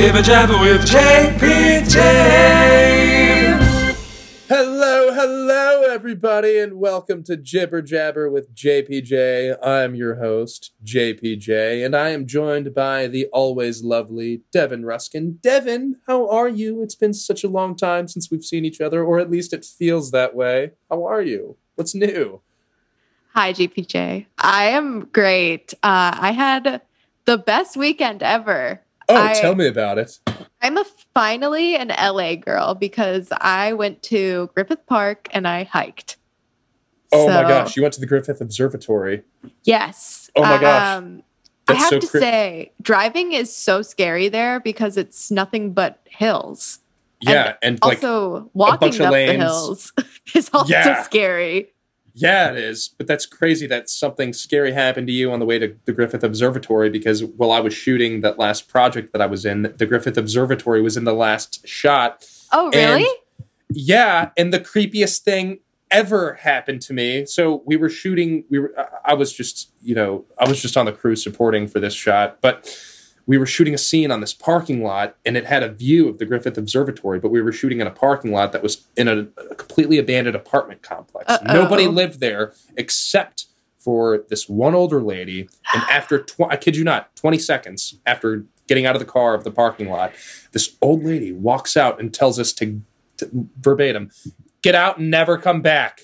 Jibber Jabber with JPJ. Hello, hello, everybody, and welcome to Jibber Jabber with JPJ. I'm your host, JPJ, and I am joined by the always lovely Devin Ruskin. Devin, how are you? It's been such a long time since we've seen each other, or at least it feels that way. How are you? What's new? Hi, JPJ. I am great. Uh, I had the best weekend ever. Oh, I- tell me about it. I'm a finally an LA girl because I went to Griffith Park and I hiked. Oh my gosh, you went to the Griffith Observatory. Yes. Oh my gosh. Um, I have so to cri- say, driving is so scary there because it's nothing but hills. Yeah, and, like also walking bunch of up lanes. the hills is also Yeah. scary. Yeah, it is. But that's crazy that something scary happened to you on the way to the Griffith Observatory because while I was shooting that last project that I was in, the Griffith Observatory was in the last shot. Oh, really? And- Yeah, and the creepiest thing ever happened to me. So we were shooting. We were. I- I was just, you know, I was just on the crew supporting for this shot, but we were shooting a scene on this parking lot, and it had a view of the Griffith Observatory. But we were shooting in a parking lot that was in a, a completely abandoned apartment complex. Uh-oh. Nobody lived there except for this one older lady. And after, tw- I kid you not, twenty seconds after getting out of the car of the parking lot, this old lady walks out and tells us to, to verbatim, get out and never come back.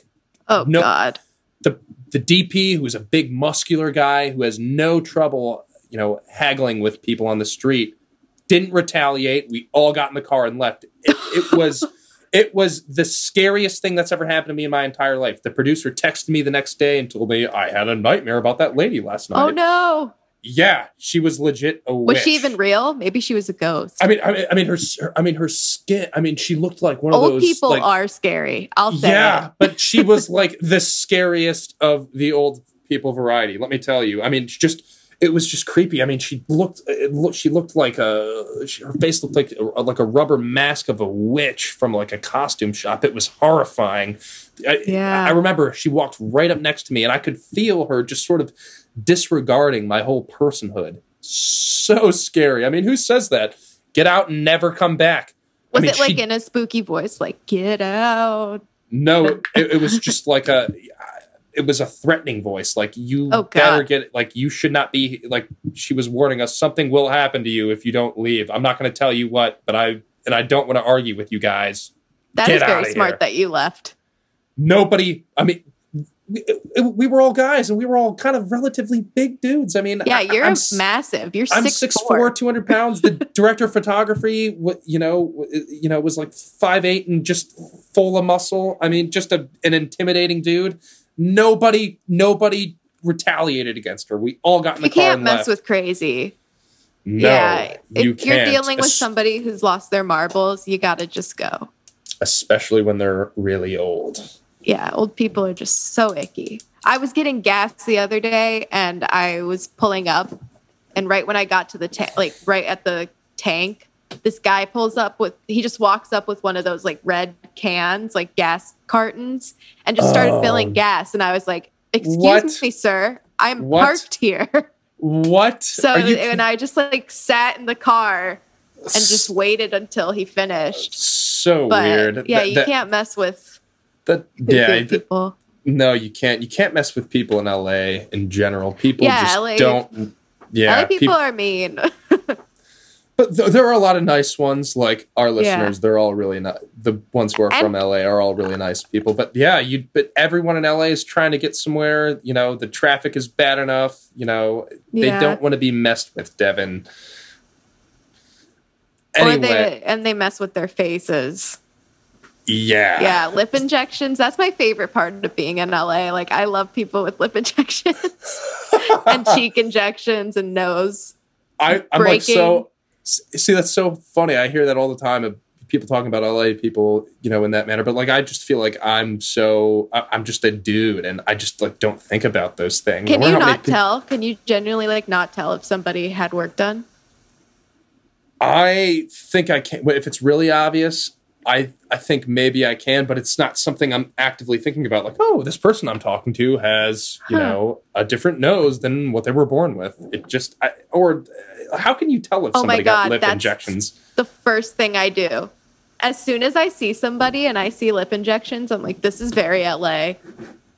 oh, no- God. The the DP, who's a big muscular guy who has no trouble, you know, haggling with people on the street, didn't retaliate. We all got in the car and left. It, it was it was the scariest thing that's ever happened to me in my entire life. The producer texted me the next day and told me I had a nightmare about that lady last night. Oh, no. Yeah, she was legit a witch. Was she even real? Maybe she was a ghost. I mean, I mean, I mean, her, her, I mean, her skin. I mean, she looked like one of Old those. Old people like, are scary. I'll say yeah, but she was like the scariest of the old people variety. Let me tell you. I mean, just it was just creepy. I mean, she looked. It looked. She looked like a. She, her face looked like a, like a rubber mask of a witch from like a costume shop. It was horrifying. I, Yeah. I remember she walked right up next to me, and I could feel her just sort of disregarding my whole personhood. So scary. I mean, who says that? Get out and never come back. I Was mean, it like she- in a spooky voice, like "Get out"? no, it, it was just like a. It was a threatening voice, like you Oh, better get, like you should not be, like she was warning us something will happen to you if you don't leave. I'm not going to tell you what, but I and I don't want to argue with you guys. That Get is very smart here. that you left. Nobody, I mean, we, we were all guys and we were all kind of relatively big dudes. I mean, Yeah, you're I'm massive. You're I'm six, six four, two hundred pounds. The director of photography, you know, you know, was like five eight and just full of muscle. I mean, just a, an intimidating dude. Nobody, nobody retaliated against her. We all got in the You car You can't mess left. with crazy. no, yeah, you if you're dealing with somebody who's lost their marbles, you got to just go. especially when they're really old. Yeah, old people are just so icky. I was getting gas the other day and I was pulling up and right when I got to the tank, like right at the tank, this guy pulls up with he just walks up with one of those like red cans, like gas cartons, and just started Oh. filling gas. And I was like, "Excuse What? me, sir, I'm What? parked here." What? So you and I just like sat in the car and just waited until he finished. so But weird? yeah, That- you that- can't mess with That, with yeah, people. no, you can't. You can't mess with people in LA in general. People Yeah, just LA don't. Yeah, LA people peop- are mean. but th- there are a lot of nice ones. Like our listeners, they're all really nice. The ones who are And- from LA are all really nice people. But yeah, you. But everyone in LA is trying to get somewhere. You know, the traffic is bad enough. You know, they Yeah. don't want to be messed with. Devin. Or Anyway, they and they mess with their faces. yeah, Yeah, lip injections. That's my favorite part of being in LA. Like I love people with lip injections and cheek injections and nose. I, I'm like so. See, that's so funny. I hear that all the time of people talking about LA people, you know, in that manner. But like, I just feel like I'm so. I- I'm just a dude, and I just like don't think about those things. Can you not tell? Can you genuinely like not tell if somebody had work done? I think I can. If it's really obvious, I I think maybe I can, but it's not something I'm actively thinking about. Like, oh, this person I'm talking to has you Huh. know a different nose than what they were born with. It just I, or how can you tell if Oh my somebody got God, lip that's- injections? The first thing I do. As soon as I see somebody and I see lip injections, I'm like, this is very LA.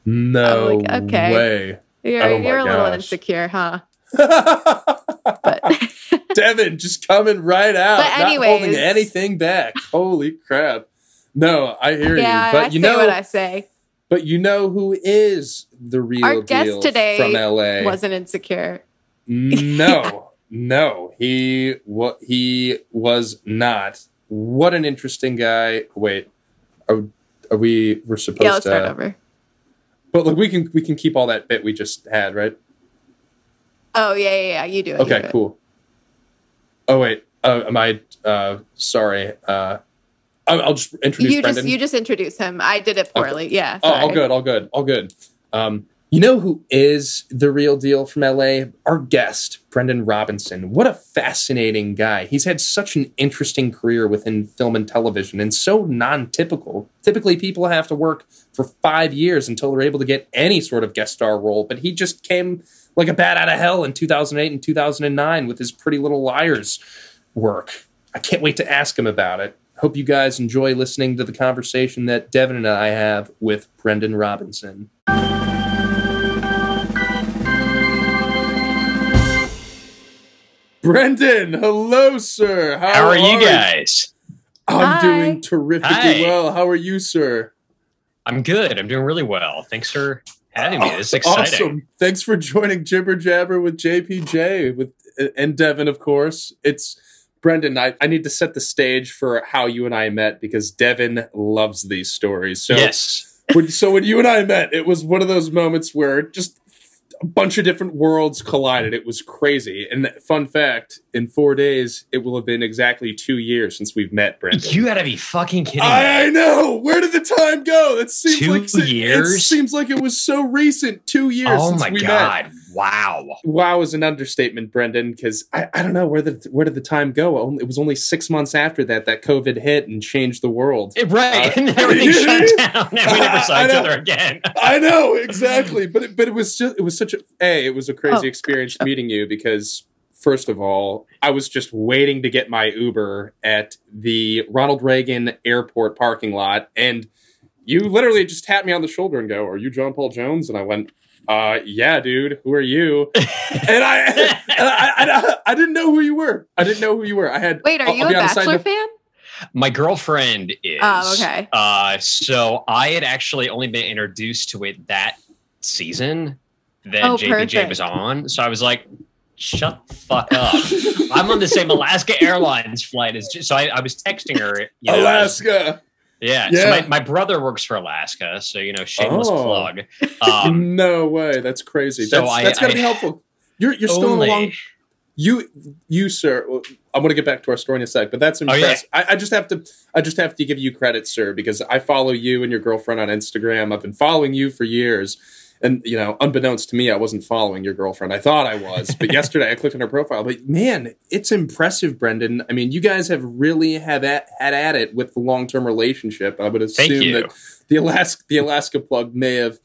No like, okay. way. You're, Oh you're a little insecure, huh? Devin just coming right out, But not holding anything back. Holy crap! No, I hear yeah, you, but I you know, what I say. but you know who is the real Our guest today from LA? wasn't insecure. no, no, he what he was not. What an interesting guy. Wait, are, are we? We're supposed Yeah, let's to. start over. But like we can we can keep all that bit we just had, right? Oh yeah, yeah, yeah. You do it. you do Okay, it. cool. Oh wait, uh, am I? Uh, sorry. Uh, I'll, just introduce You Brendan. just you just introduce him. I did it poorly. Yeah. oh, all good, all good, all good. Um, you know who is the real deal from LA? Our guest, Brendan Robinson. What a fascinating guy. He's had such an interesting career within film and television and so non typical. Typically, people have to work for five years until they're able to get any sort of guest star role, but he just came like a bat out of hell in 2008 and 2009 with his Pretty Little Liars work. I can't wait to ask him about it. Hope you guys enjoy listening to the conversation that Devin and I have with Brendan Robinson. Brendan, hello, sir. How, How are you guys? I'm Hi. doing terrifically Hi. well. How are you, sir? I'm good. I'm doing really well. Thanks for having me. This is oh, exciting. Awesome. Thanks for joining Jibber Jabber with JPJ with uh, and Devin, of course. It's Brendan. I, I need to set the stage for how you and I met because Devin loves these stories. So yes. when, so when you and I met, it was one of those moments where just a bunch of different worlds collided. It was crazy. And fun fact: in four days, it will have been exactly two years since we've met, Brendan. You gotta be fucking kidding me. I, I know. Where did the time go? That seems Two like It years? seems like it was so recent. Two years oh since my we met. God. Wow. Wow is an understatement, Brendan, because I, I don't know where the where did the time go? It was only six months after that that COVID hit and changed the world. Eh, Right. Uh, and everything shut down and we never saw I each know. other again. I know exactly, but it, but it was just it was such a a it was a crazy Oh, experience meeting you because first of all I was just waiting to get my Uber at the Ronald Reagan Airport parking lot, and you literally just tapped me on the shoulder and go, "Are you John Paul Jones?" And I went. Uh yeah, dude. Who are you? And I, and I, I, I didn't know who you were. I didn't know who you were. I had. Wait, are I'll- you I'll a be honest, I Bachelor fan? My girlfriend is. Oh, okay. Uh, so I had actually only been introduced to it that season that Oh, JPJ perfect. was on. So I was like, shut the fuck up. I'm on the same Alaska Airlines flight as. So I, I was texting her. You know, Alaska. Yeah. Yeah. So my, my brother works for Alaska. So, you know, shameless Oh. plug. Um, no way. That's crazy. so that's I- that's gotta be helpful. You're you're still in a long. You you sir. I'm going to get back to our story in a sec, but that's Oh, yeah. impressive. I, I just have to I just have to give you credit, sir, because I follow you and your girlfriend on Instagram. I've been following you for years, and you know, unbeknownst to me, I wasn't following your girlfriend. I thought I was, but yesterday I clicked on her profile. But man, it's impressive, Brendan. I mean, you guys have really have at, had at it with the long term relationship. I would assume that the Alaska the Alaska plug may have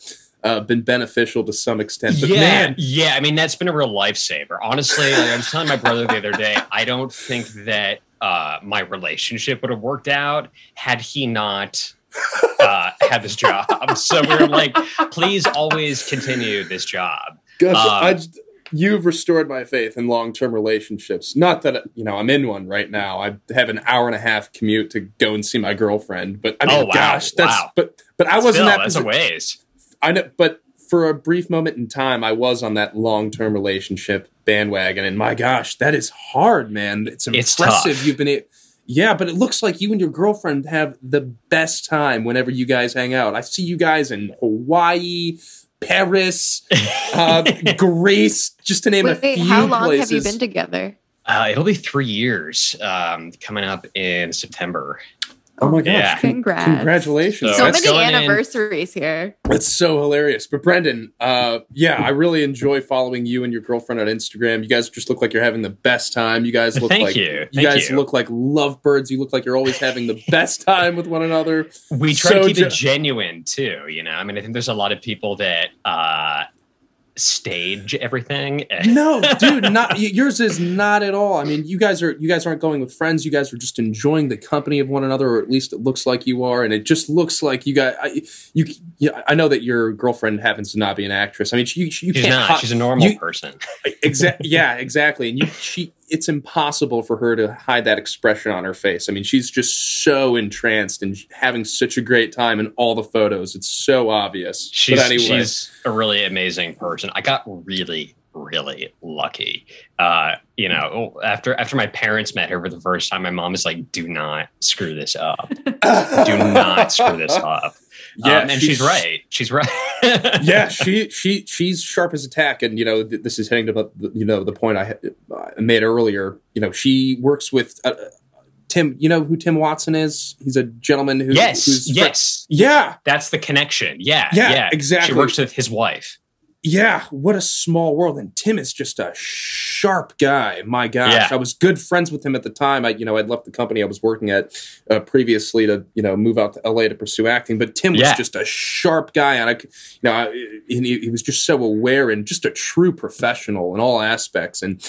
uh, been beneficial to some extent. But yeah, man, yeah. I mean, that's been a real lifesaver. Honestly, like I was telling my brother the other day, I don't think that uh, my relationship would have worked out had he not uh, had this job. So we are like, please always continue this job. Gosh, Um, I just, you've restored my faith in long term relationships. Not that you know I'm in one right now. I have an hour and a half commute to go and see my girlfriend. But I mean, Oh, wow, gosh, that's wow. but but I wasn't that. that's a ways. I know, but for a brief moment in time, I was on that long term relationship bandwagon, and my gosh, that is hard, man. It's It's impressive. tough. You've been. A- yeah, but it looks like you and your girlfriend have the best time whenever you guys hang out. I see you guys in Hawaii, Paris, uh, Greece, just to name a Wait, few how long places. have you been together? Uh, it'll be three years um, coming up in September. Oh my gosh! Yeah. Congrats. Congratulations! So So That's many going in- anniversaries here. That's so hilarious. But Brendan, uh, yeah, I really enjoy following you and your girlfriend on Instagram. You guys just look like you're having the best time. You guys look Thank like you. Thank guys you. look like lovebirds. You look like you're always having the best time with one another. We try So to keep ge- it genuine too. You know, I mean, I think there's a lot of people that uh, stage everything. No, dude, not yours is not at all. I mean, you guys are you guys aren't going with friends. You guys are just enjoying the company of one another, or at least it looks like you are. And it just looks like you got I, you. Yeah, I know that your girlfriend happens to not be an actress. I mean, you you She's can't. not. She's a normal you- person. Exactly. Yeah, exactly. And you, she, it's impossible for her to hide that expression on her face. I mean, she's just so entranced and having such a great time in all the photos. It's so obvious. She's but anyway, she's a really amazing person. I got really really lucky. Uh, you know, after after my parents met her for the first time, my mom was like, "Do not screw this up. Do not screw this up." Yeah, Um, and she- she's right. She's right. yeah, she she she's sharp as a tack, and you know th- this is hitting to the you know the point I, I made earlier. You know, she works with uh, Tim. You know who Tim Watson is? He's a gentleman who yes, who's fr- yes, yeah, that's the connection. Yeah, Yeah, yeah, exactly. She works with his wife. Yeah, what a small world. And Tim is just a sharp guy. My gosh, Yeah. I was good friends with him at the time. I, you know, I'd left the company I was working at uh, previously to, you know, move out to LA to pursue acting. But Tim was just a sharp guy, and I, you know, I, he, he was just so aware and just a true professional in all aspects. And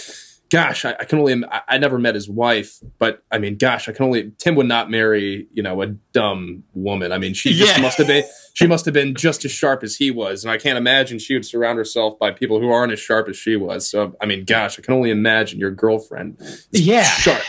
gosh, I, I can only, I, I never met his wife, but I mean, gosh, I can only. Tim would not marry, you know, a dumb woman. I mean, she just Yeah. must have been she must have been just as sharp as he was and i can't imagine she would surround herself by people who aren't as sharp as she was so i mean gosh i can only imagine your girlfriend Yeah. sharp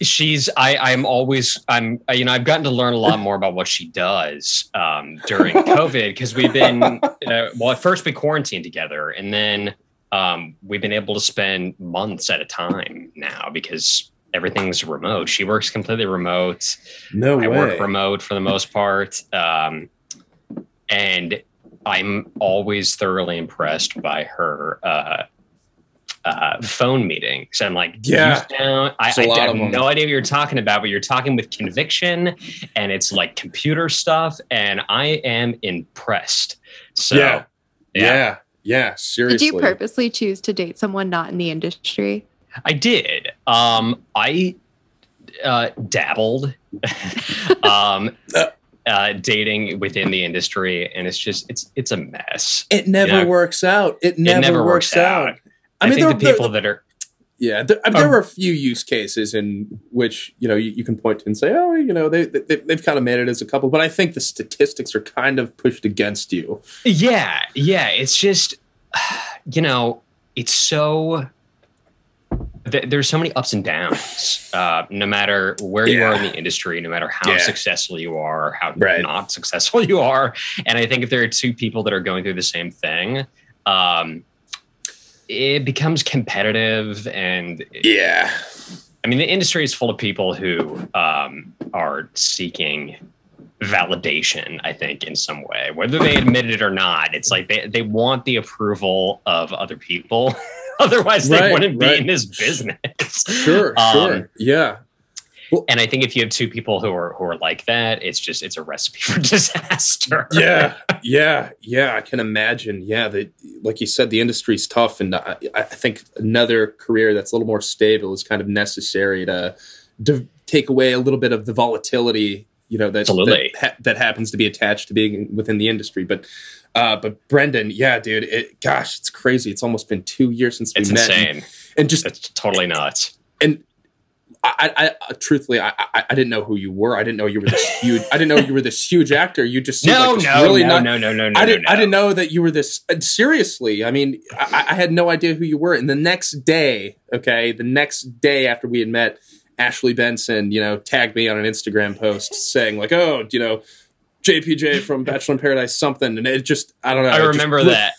she's i i'm always i'm you know i've gotten to learn a lot more about what she does um during covid because we've been uh, well at first we quarantined together and then um we've been able to spend months at a time now because everything's remote she works completely remote no i way work remote for the most part um and i'm always thoroughly impressed by her uh uh, phone meetings. I'm like, Yeah. sound- I, a I have no idea what you're talking about, but you're talking with conviction and it's like computer stuff. And I am impressed. So, yeah yeah yeah, Did seriously Did you purposely choose to date someone not in the industry? I did. Um, I uh, dabbled um, uh, dating within the industry, and it's just it's it's a mess. it never Yeah. works out it never, never works, works out, out. i I, mean think the there- people that are yeah there, there Um, were a few use cases in which you know you, you can point to and say oh you know they, they they've kind of made it as a couple but i think the statistics are kind of pushed against you Yeah, yeah. It's just, you know, it's so. th- There's so many ups and downs. Uh, no matter where you are in the industry, no matter how Yeah. successful you are, how Right. not successful you are, and I think if there are two people that are going through the same thing, um, it becomes competitive, and yeah I mean, the industry is full of people who um, are seeking validation, I think, in some way, whether they admit it or not. It's like they, they want the approval of other people. Otherwise, they Right, wouldn't be in this business. sure Um, sure yeah and I think if you have two people who are who are like that, it's just it's a recipe for disaster. yeah yeah yeah i can imagine yeah the, like you said the industry's tough and I, I think another career that's a little more stable is kind of necessary to, to take away a little bit of the volatility you know that that, ha- that happens to be attached to being within the industry but uh but brendan yeah dude it gosh it's crazy it's almost been two years since we It's met insane. and just It's totally nuts. and I, I, I truthfully, I, I, I didn't know who you were. I didn't know you were this huge. I didn't know you were this huge actor. You just No, like no, really no, not, no, no, no, no. I didn't. no, I didn't know that you were this. uh, Seriously, I mean, I, I had no idea who you were. And the next day, okay, the next day after we had met, Ashley Benson, you know, tagged me on an Instagram post saying like, "Oh, you know, JPJ from Bachelor in Paradise, something," and it just, I don't know. I remember that.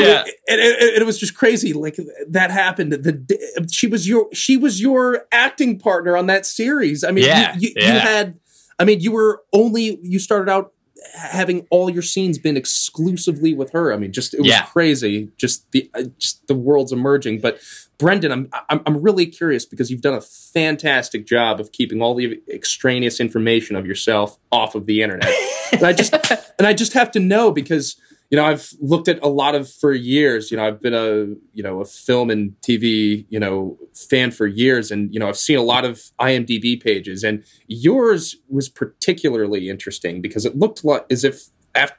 It, Yeah. it, it, it was just crazy. Like that happened. The she was your she was your acting partner on that series. I mean, Yeah, you, you, yeah. you had. I mean, you were only you started out having all your scenes been exclusively with her. I mean, just it was Yeah. crazy. Just the uh, just the world's emerging. But Brendan, I'm, I'm I'm really curious because you've done a fantastic job of keeping all the extraneous information of yourself off of the internet. and I just and I just have to know because you know I've looked at a lot of for years. You know I've been a you know a film and TV you know fan for years, and you know I've seen a lot of IMDb pages, and yours was particularly interesting because it looked like as if after,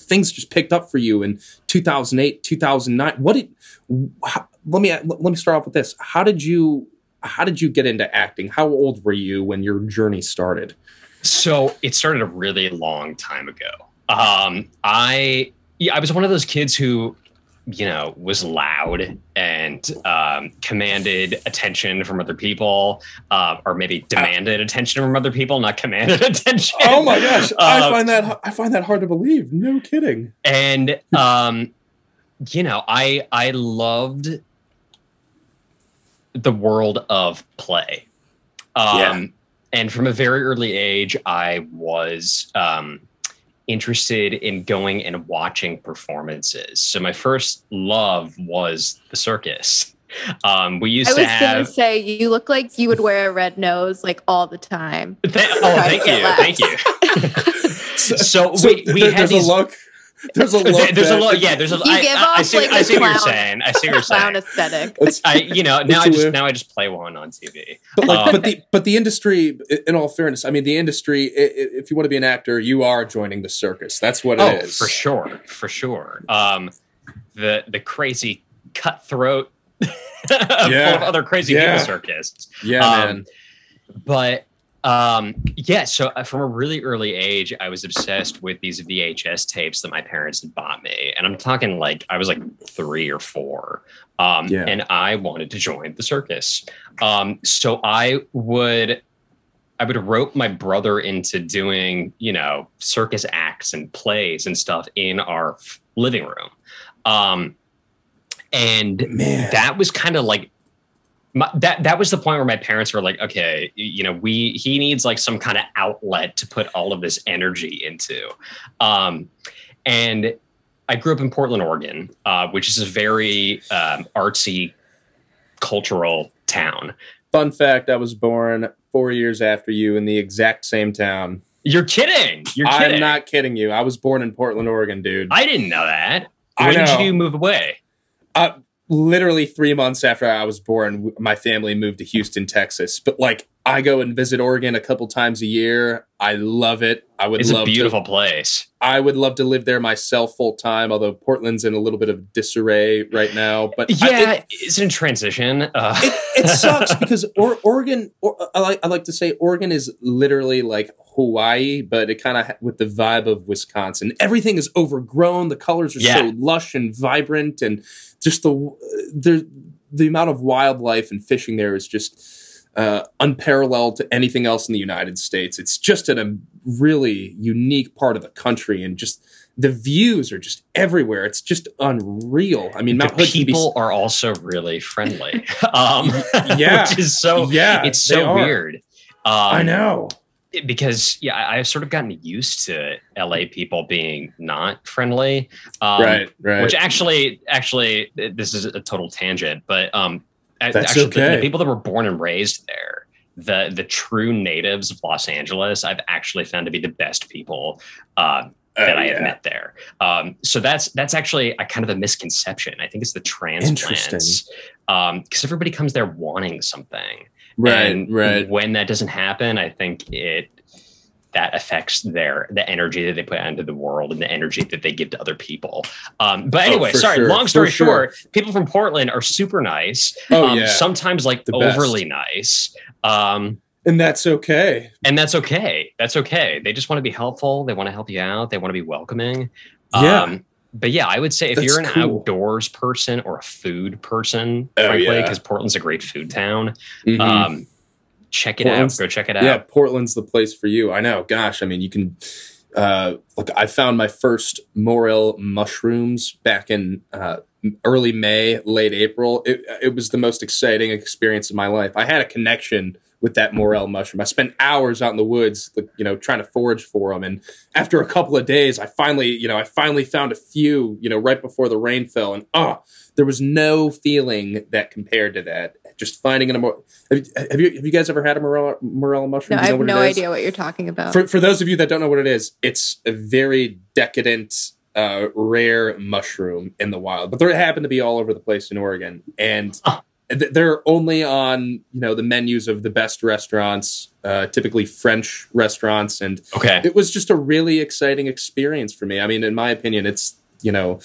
things just picked up for you in 2008 2009 what did how, let me let me start off with this how did you how did you get into acting how old were you when your journey started So it started a really long time ago. Um, I yeah, I was one of those kids who, you know, was loud and um, commanded attention from other people, uh, or maybe demanded attention from other people, not commanded attention. oh my gosh i Uh, find that i find that hard to believe no kidding and um you know i i loved the world of play um Yeah. and from a very early age i was um interested in going and watching performances. So my first love was the circus. Um we used I to have gonna say you look like you would wear a red nose like all the time. Th- oh Try to thank you thank you. So, So we, we there- had there's these a look there's a lot. there's a lot. Yeah, there's a. You I- give I, I see, like, I a see what you're saying. I see what you're Clown saying. aesthetic. It's- I, you know, now I just weird. now I just play one on TV. But like, Um, but the but the industry, in all fairness, I mean, the industry. i- i- If you want to be an actor, you are joining the circus. That's what oh, it is. for sure, for sure. Um, the the crazy cutthroat, full Yeah. of other crazy Yeah. people circus. Yeah, Um, man. But um, yeah, so uh, from a really early age, I was obsessed with these VHS tapes that my parents had bought me, and I'm talking like I was like three or four, um, Yeah. and I wanted to join the circus. Um, so I would. I would rope my brother into doing, you know, circus acts and plays and stuff in our living room. Um, and Man. that was kind of like my, that that was the point where my parents were like okay you know we he needs like some kind of outlet to put all of this energy into um and i grew up in portland oregon uh, which is a very um, artsy cultural town Fun fact: I was born four years after you in the exact same town. you're kidding you're kidding I'm not kidding you. I was born in Portland, Oregon, dude. i didn't know that I when know. did you move away Uh, literally three months after I was born, my family moved to Houston, Texas. But like, I go and visit Oregon a couple times a year. I love it. I would it's a love beautiful to. place I would love to live there myself full time. Although Portland's in a little bit of disarray right now. But I- yeah it- it's in transition uh, it, it sucks because or, Oregon. Or, I like I like to say Oregon is literally like Hawaii, but it kind of with the vibe of Wisconsin. Everything is overgrown. The colors are Yeah. so lush and vibrant, and just the the the amount of wildlife and fishing there is just. Uh, unparalleled to anything else in the United States. It's just in a really unique part of the country, and just the views are just everywhere. It's just unreal. I mean, the Hood can be people are also really friendly. Um, Yeah. which is so Yeah, it's so weird. Um, I know. Because yeah, I- I've sort of gotten used to LA people being not friendly. Um, right, right. Which actually, actually, this is a total tangent, but um, That's actually, the- the, people that were born and raised there, the the true natives of Los Angeles, I've actually found to be the best people uh, that Oh, I yeah. have met there. Um, so that's that's actually a kind of a misconception. I think it's the transplants because everybody comes there wanting something, Right, and right. When that doesn't happen, I think it that affects their the energy that they put out into the world and the energy that they give to other people. Um, but Oh, anyway, for sorry. sure, Long story sure. short, people from Portland are super nice. Oh, um, yeah. sometimes like The best. overly nice. Um, And that's okay. and that's okay. That's okay. They just want to be helpful. They want to help you out. They want to be welcoming. Yeah. Um, but yeah, I would say if That's you're an cool. outdoors person or a food person, Oh, frankly, yeah. because Portland's a great food town, Mhm. um, check it Portland's- out. Go check it out. Yeah, Portland's the place for you. I know. Gosh, I mean, you can. Uh, look, I found my first morel mushrooms back in uh, early May, late April. It, it was the most exciting experience of my life. I had a connection with that morel mushroom. I spent hours out in the woods, like, you know, trying to forage for them. And after a couple of days, I finally, you know, I finally found a few, you know, right before the rain fell. And oh, there was no feeling that compared to that. Just finding a more. Have, you- have you have you guys ever had a morel morel mushroom? No, I you know have what no it is? idea what you're talking about. For for those of you that don't know what it is, it's a very decadent, uh, rare mushroom in the wild. But they happen to be all over the place in Oregon, and th- they're only on you know the menus of the best restaurants, uh, typically French restaurants, and Okay. it was just a really exciting experience for me. I mean, in my opinion, it's you know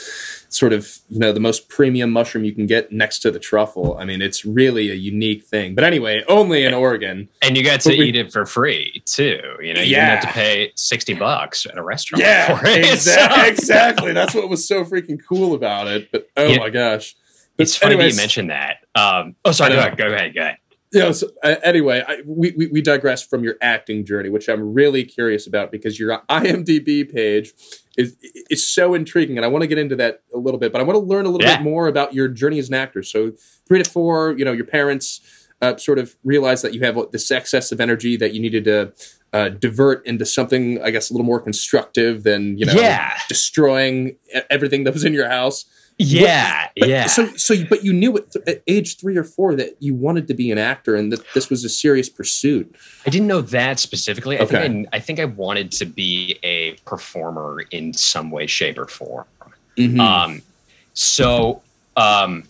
sort of you know the most premium mushroom you can get next to the truffle. I mean, it's really a unique thing. But anyway, only in Oregon. And you got to we- eat it for free too. You know, you Yeah. didn't have to pay sixty bucks at a restaurant. Yeah, for it. exactly. Exactly. That's what was so freaking cool about it. But oh Yeah. my gosh, It's funny that you mentioned that. Um, oh, sorry. Go ahead. Go ahead. Go ahead. Yeah. So, uh, anyway, I, we, we we digress from your acting journey, which I'm really curious about because your IMDb page is is so intriguing, and I want to get into that a little bit. But I want to learn a little Yeah. bit more about your journey as an actor. So, three to four, you know, your parents uh, sort of realized that you have this excess of energy that you needed to. Uh, divert into something, I guess, a little more constructive than you know, Yeah. destroying everything that was in your house. Yeah. But- yeah. So, so, but you knew at, th- at age three or four that you wanted to be an actor and that this was a serious pursuit. I didn't know that specifically. I Okay. think I, I think I wanted to be a performer in some way, shape, or form. Mhm. Um, so, um,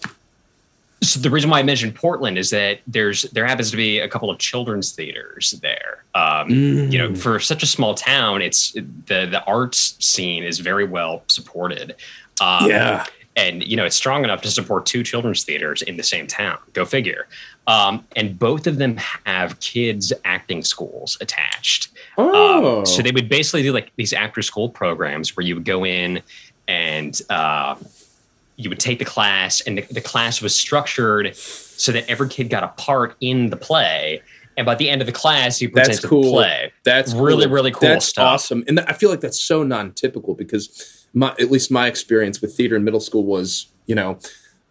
so the reason why I mentioned Portland is that there's there happens to be a couple of children's theaters there. Um, You know, Mm. for such a small town, it's the the arts scene is very well supported. Um, yeah, and you know it's strong enough to support two children's theaters in the same town. Go figure. Um, and both of them have kids acting schools attached. Oh, um, so they would basically do like these after school programs where you would go in and uh, you would take the class and the, the class was structured so that every kid got a part in the play. And by the end of the class you That's presented cool. the play. That's really, cool. really cool That's stuff. awesome, and I feel like that's so non-typical because my at least my experience with theater in middle school was you know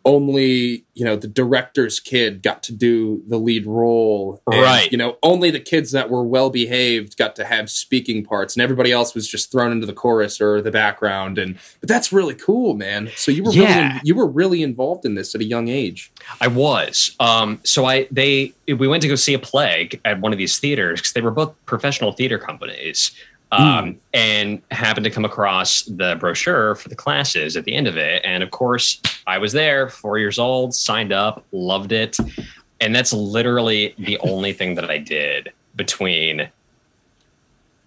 only you know the director's kid got to do the lead role and, Right. you know only the kids that were well behaved got to have speaking parts and everybody else was just thrown into the chorus or the background and but that's really cool man so you were Yeah. really you were really involved in this at a young age I was. Um, so I they we went to go see a play at one of these theaters because they were both professional theater companies, um, and happened to come across the brochure for the classes at the end of it. And of course, I was there, four years old, signed up, loved it, and that's literally the only thing that I did between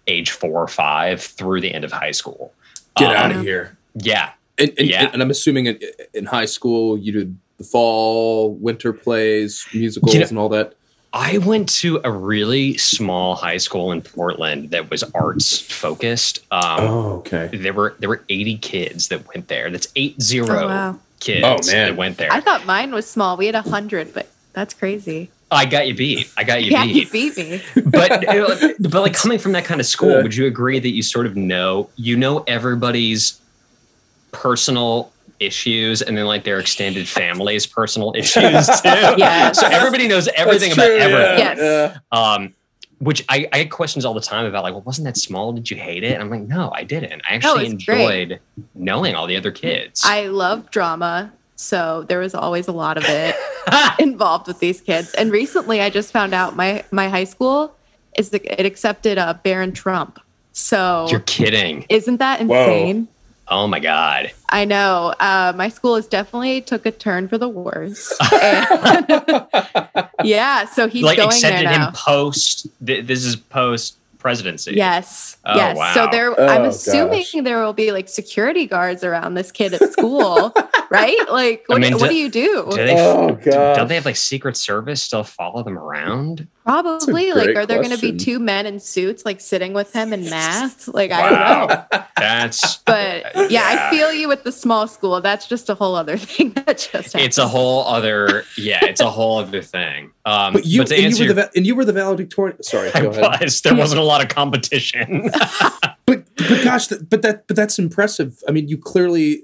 age four or five through the end of high school. get Um, out of here Yeah, And, and, Yeah. and I'm assuming in, in high school you did the fall, winter plays, musicals, You know- and all that. I went to a really small high school in Portland that was arts focused. Um, Oh, okay. There were there were 80 kids that went there. That's eight zero Oh, wow. kids Oh, man. that went there. I I, thought mine was small. We had a hundred, but that's crazy. I got you beat. I got you yeah, you beat. beat me. but uh, but like coming from that kind of school, Yeah. would you agree that you sort of know you know everybody's personal issues and then like their extended family's personal issues too? Yes. So everybody knows everything That's about true, everything. yeah, Yes. yeah. Um, which I, I get questions all the time about like, well, wasn't that small? Did you hate it? And I'm like, no, I didn't. I No, actually great. enjoyed knowing all the other kids. I love drama. So there was always a lot of it involved with these kids. And recently I just found out my my high school is it accepted uh, Barron Trump. So You're kidding. isn't that Whoa. Insane? Oh my god. I know. Uh, my school has definitely took a turn for the worse. And- yeah, so he's like going there accepted now. him post. th- This is post presidency. Yes. Oh, yes. wow. So there Oh, I'm assuming gosh. there will be like security guards around this kid at school, right? Like I what, mean, do, what do- do you do? Do they, oh, do, don't they have like Secret Service still follow them around? Probably like are there going to be two men in suits like sitting with him in math? Like I don't know. That's. But yeah, I feel you with the small school. That's just a whole other thing that just happened. It's a whole other. Yeah, it's a whole other thing. Um, But you, to and, you answer were the, your- va- and you were the valedictorian. Sorry, I ahead. was. There wasn't a lot of competition. But but gosh, but that but that's impressive. I mean, you clearly,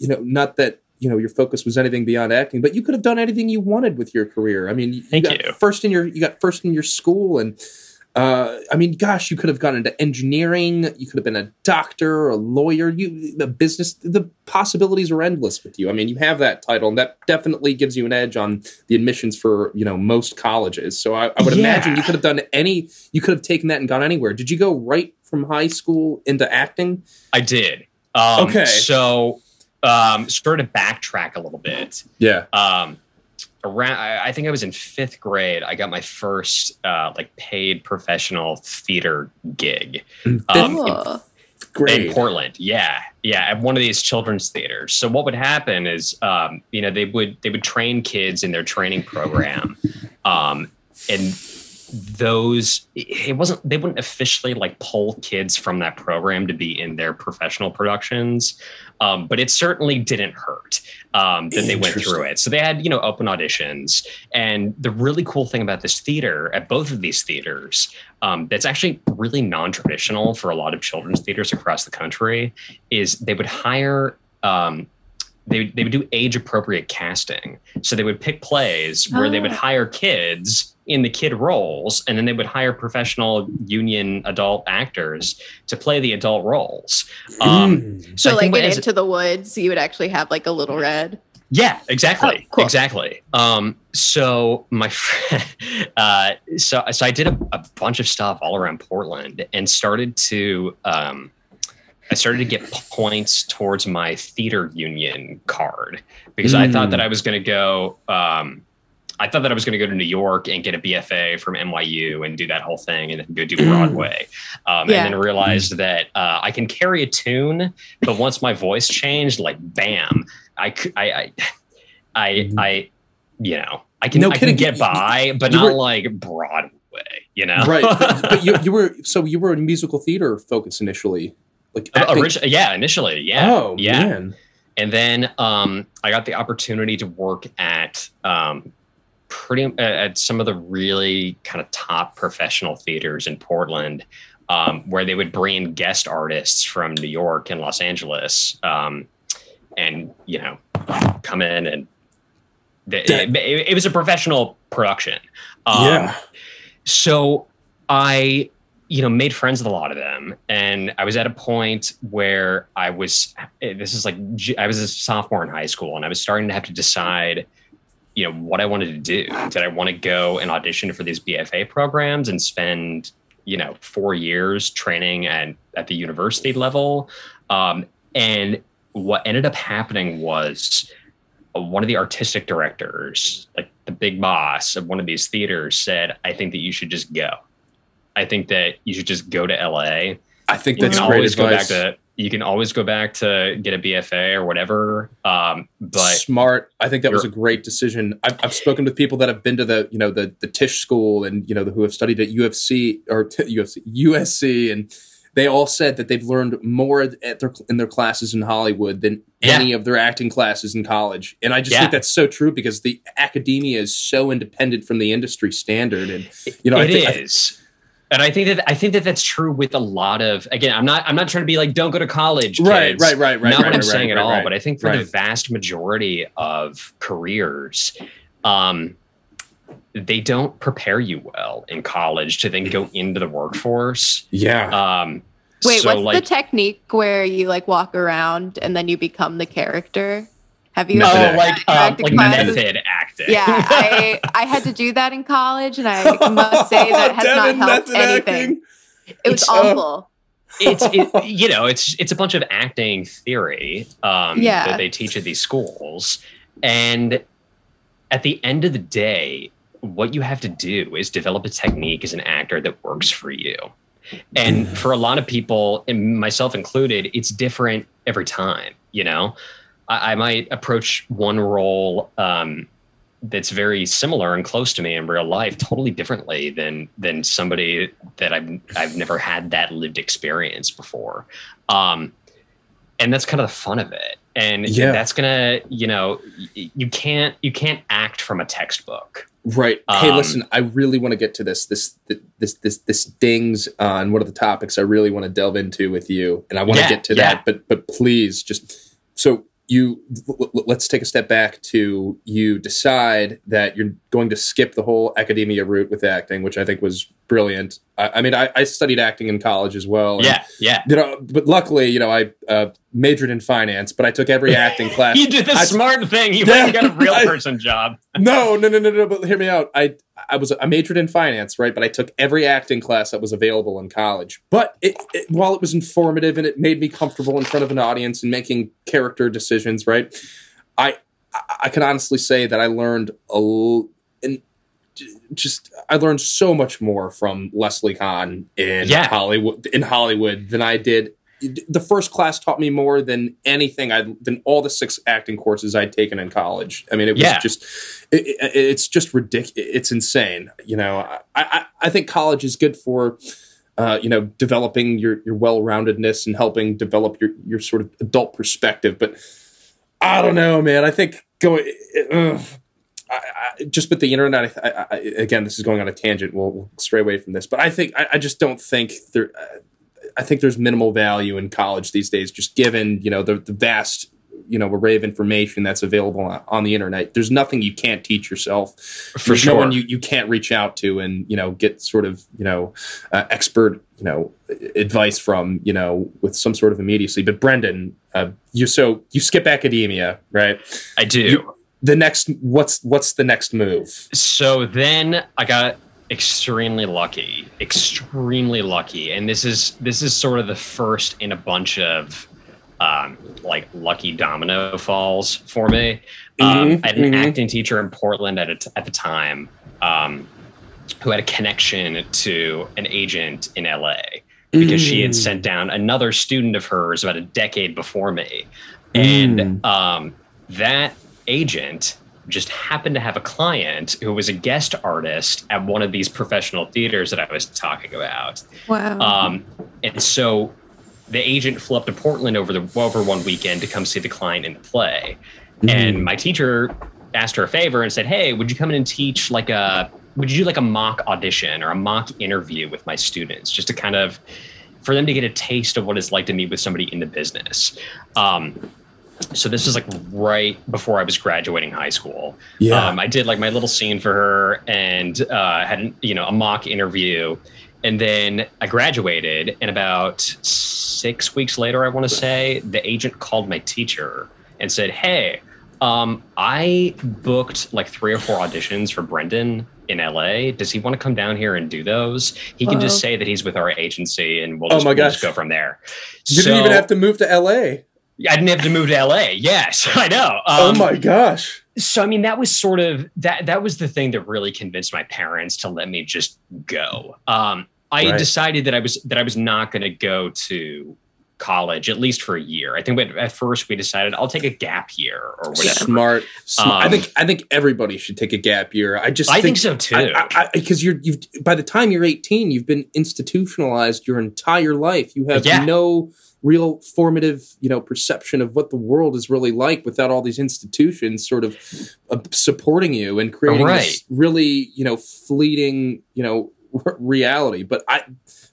you know, not that you know your focus was anything beyond acting, but you could have done anything you wanted with your career. I mean, you Thank got you. first in your you got first in your school, and uh, I mean, gosh, you could have gone into engineering. You could have been a doctor, a lawyer. You the business. The possibilities are endless with you. I mean, you have that title, and that definitely gives you an edge on the admissions for you know most colleges. So I, I would Yeah. imagine you could have done any. You could have taken that and gone anywhere. Did you go right from high school into acting? I did. Um, Okay. So, um, sort of backtrack a little bit. Yeah. um around I, I think i was in fifth grade i got my first uh like paid professional theater gig um, in, Great. in portland yeah yeah at one of these children's theaters so what would happen is um you know they would they would train kids in their training program um and those it wasn't they wouldn't officially like pull kids from that program to be in their professional productions um, but it certainly didn't hurt um, that they went through it. So they had you know open auditions. And the really cool thing about this theater at both of these theaters um, that's actually really non-traditional for a lot of children's theaters across the country is they would hire um, they, they would do age appropriate casting. So they would pick plays where they would Oh. hire kids in the kid roles, and then they would hire professional union adult actors to play the adult roles. Um, Mm. so So, like think in as- Into the Woods, you would actually have like a little red. yeah, exactly, Oh, cool. exactly. Um, so my friend, uh, so so I did a, a bunch of stuff all around Portland and started to um, I started to get points towards my theater union card because I thought Mm. that I was going to go. Um, I thought that I was going to go to New York and get a BFA from NYU and do that whole thing and then go do Broadway. Um, Yeah. And then realized that uh, I can carry a tune, but once my voice changed, like bam, I I, I, I, I, you know, I can, No I can get by, but not were- like Broadway, you know? right. But, but you, you were so you were a musical theater focus initially, like Uh, origi- yeah, initially, yeah, Oh yeah. man. And then um, I got the opportunity to work at um, pretty uh, at some of the really kind of top professional theaters in Portland, um, where they would bring in guest artists from New York and Los Angeles, um, and you know, come in and the, That- it, it was a professional production. Um, yeah. so I, you know, made friends with a lot of them, and I was at a point where I was. This is like I was a sophomore in high school, and I was starting to have to decide, you know, what I wanted to do. Did I want to go and audition for these BFA programs and spend, you know, four years training and at the university level? Um, and what ended up happening was uh, one of the artistic directors, like the big boss of one of these theaters, said, "I think that you should just go. I think that you should just go to LA. I think You that's can great always go back advice. to you can always go back to get a BFA or whatever. Um, but smart. I think that was a great decision. I've, I've spoken with people that have been to the you know the the Tisch school and you know the, who have studied at UFC or UFC USC and they all said that they've learned more at their in their classes in Hollywood than Yeah. any of their acting classes in college. And I just Yeah. think that's so true because the academia is so independent from the industry standard. And you know, I it I- is. And I think that I think that that's true with a lot of. Again, I'm not I'm not trying to be like don't go to college, kids. Right, right, right, right, Not right, what I'm right, saying right, at all. right, But I think for the vast majority of careers, um, they don't prepare you well in college to then go into the workforce. yeah. Um, Wait, so what's like the technique where you like walk around and then you become the character? Have you No, ever like had uh, like classes? method acting. Yeah, I I had to do that in college, and I must say that has Devin, not helped anything. acting. It was It's, uh, awful. it's it, you know it's it's a bunch of acting theory um, Yeah. that they teach at these schools, and at the end of the day, what you have to do is develop a technique as an actor that works for you. And for a lot of people, and myself included, it's different every time. You know, I, I might approach one role um, that's very similar and close to me in real life totally differently than than somebody that I've I've never had that lived experience before. Um, and that's kind of the fun of it. And Yeah. that's gonna, you know, you can't you can't act from a textbook. Right. Hey, Um, listen, I really want to get to this this this this this dings on one of the topics I really want to delve into with you, and I want to Yeah, get to yeah. that. But but please, just so you let's take a step back to you decide that you're going to skip the whole academia route with acting, which I think was brilliant. I, I mean, I, I studied acting in college as well. and, Yeah, yeah. You know, but luckily, you know, I uh, majored in finance, but I took every acting class. You did the I- smart thing. You Yeah, went and got a real I- person job. no, no, no, no, no. But hear me out. I I was I majored in finance, right? But I took every acting class that was available in college. But it, it, while it was informative and it made me comfortable in front of an audience and making character decisions, right? I I- I can honestly say that I learned a l- and just I learned so much more from Leslie Kahn in Yeah. Hollywood in Hollywood than I did. The first class taught me more than anything I than all the six acting courses I'd taken in college. I mean, it was Yeah. just it, it- it's just ridiculous. It's insane. You know, I, I I think college is good for. Uh, you know, developing your your well roundedness and helping develop your your sort of adult perspective. But I don't know, man. I think going ugh, I, I, just with the internet. I, I, I, again, this is going on a tangent. We'll, we'll stray away from this, but I think I, I just don't think there. Uh, I think there's minimal value in college these days, just given you know the, the vast you know array of information that's available on, on the internet. There's nothing you can't teach yourself. For There's no one you, you can't reach out to and you know get sort of you know uh, expert you know advice from you know with some sort of immediacy. But Brendan, uh, you so you skip academia, right? I do. You- the next what's what's the next move? So then I got extremely lucky, extremely lucky, and this is this is sort of the first in a bunch of um, like lucky domino falls for me. Um, Mhm, I had an mhm. acting teacher in Portland at a t- at the time um, who had a connection to an agent in LA because she had Mm. sent down another student of hers about a decade before me, and Mm. um, that agent just happened to have a client who was a guest artist at one of these professional theaters that I was talking about. Wow. Um, and so the agent flew up to Portland over the over one weekend to come see the client in the play. And my teacher asked her a favor and said, "Hey, would you come in and teach like a would you do like a mock audition or a mock interview with my students just to kind of for them to get a taste of what it's like to meet with somebody in the business." Um, so this is like right before I was graduating high school. Yeah. Um, I did like my little scene for her and uh, had you know a mock interview, and then I graduated. And about six weeks later, I want to say, the agent called my teacher and said, "Hey, um, I booked like three or four auditions for Brendan." In LA, does he want to come down here and do those? He can just say that he's with our agency, and we'll Oh just, my we'll just gosh. go from there. You didn't even have to move to LA. I didn't have to move to LA. Yes, I know. oh Um, my gosh. so I mean, that was sort of that. That was the thing that really convinced my parents to let me just go. Um, I Right. decided that I was that I was not going to go to college at least for a year. I think we, at first we decided I'll take a gap year or whatever. Smart. Smart. I Um, think I think everybody should take a gap year. I just I think so too. Because you're you've by the time you're 18, you've been institutionalized your entire life. You have Yeah. no real formative, you know, perception of what the world is really like without all these institutions sort of uh, supporting you and creating Right. this really, you know, fleeting, you know, r- reality. But I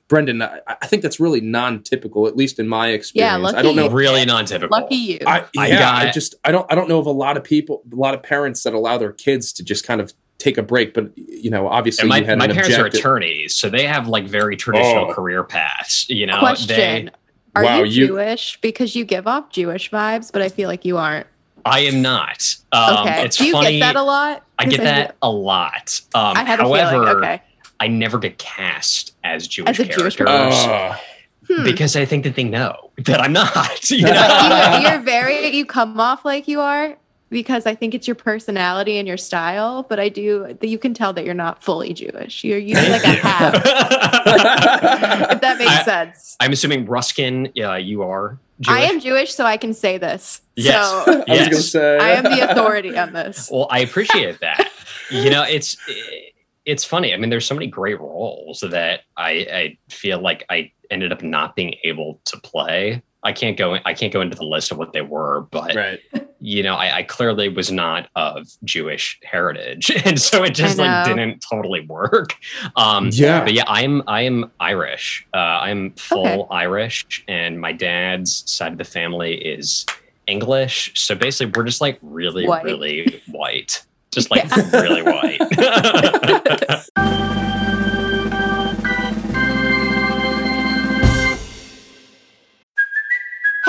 Brendan, I, I think that's really non-typical, at least in my experience. Yeah, I don't know. lucky really non-typical. Lucky you. I, I yeah, got- I just I don't I don't know of a lot of people, a lot of parents that allow their kids to just kind of take a break. But you know, obviously, And my, you had my an parents are attorneys, so they have like very traditional Oh. career paths. You know, Question: they Are Wow, you you- Jewish? Because you give off Jewish vibes, but I feel like you aren't. I am not. Um, okay. It's Do you funny. get that a lot? I get that a lot. Um, I had a feeling. Okay. I never get cast as Jewish As a Jewish characters Ah. Hmm. because I think that they know that I'm not. You know? But you, you're very you come off like you are because I think it's your personality and your style. But I do you can tell that you're not fully Jewish. You're you like a half. if that makes I- sense. I'm assuming Ruskin. Yeah, you are. Jewish. I am Jewish, so I can say this. Yes. So I was Yes. gonna say. I am the authority on this. Well, I appreciate that. you know, it's it's funny. I mean, there's so many great roles that I, I feel like I ended up not being able to play. I can't go. I can't go into the list of what they were, but right. you know, I, I clearly was not of Jewish heritage, and so it just like didn't totally work. Um, Yeah. but yeah, I'm I am Irish. Uh, I'm full Okay. Irish, and my dad's side of the family is English. So basically, we're just like really, White. really white, just like Yeah. really white.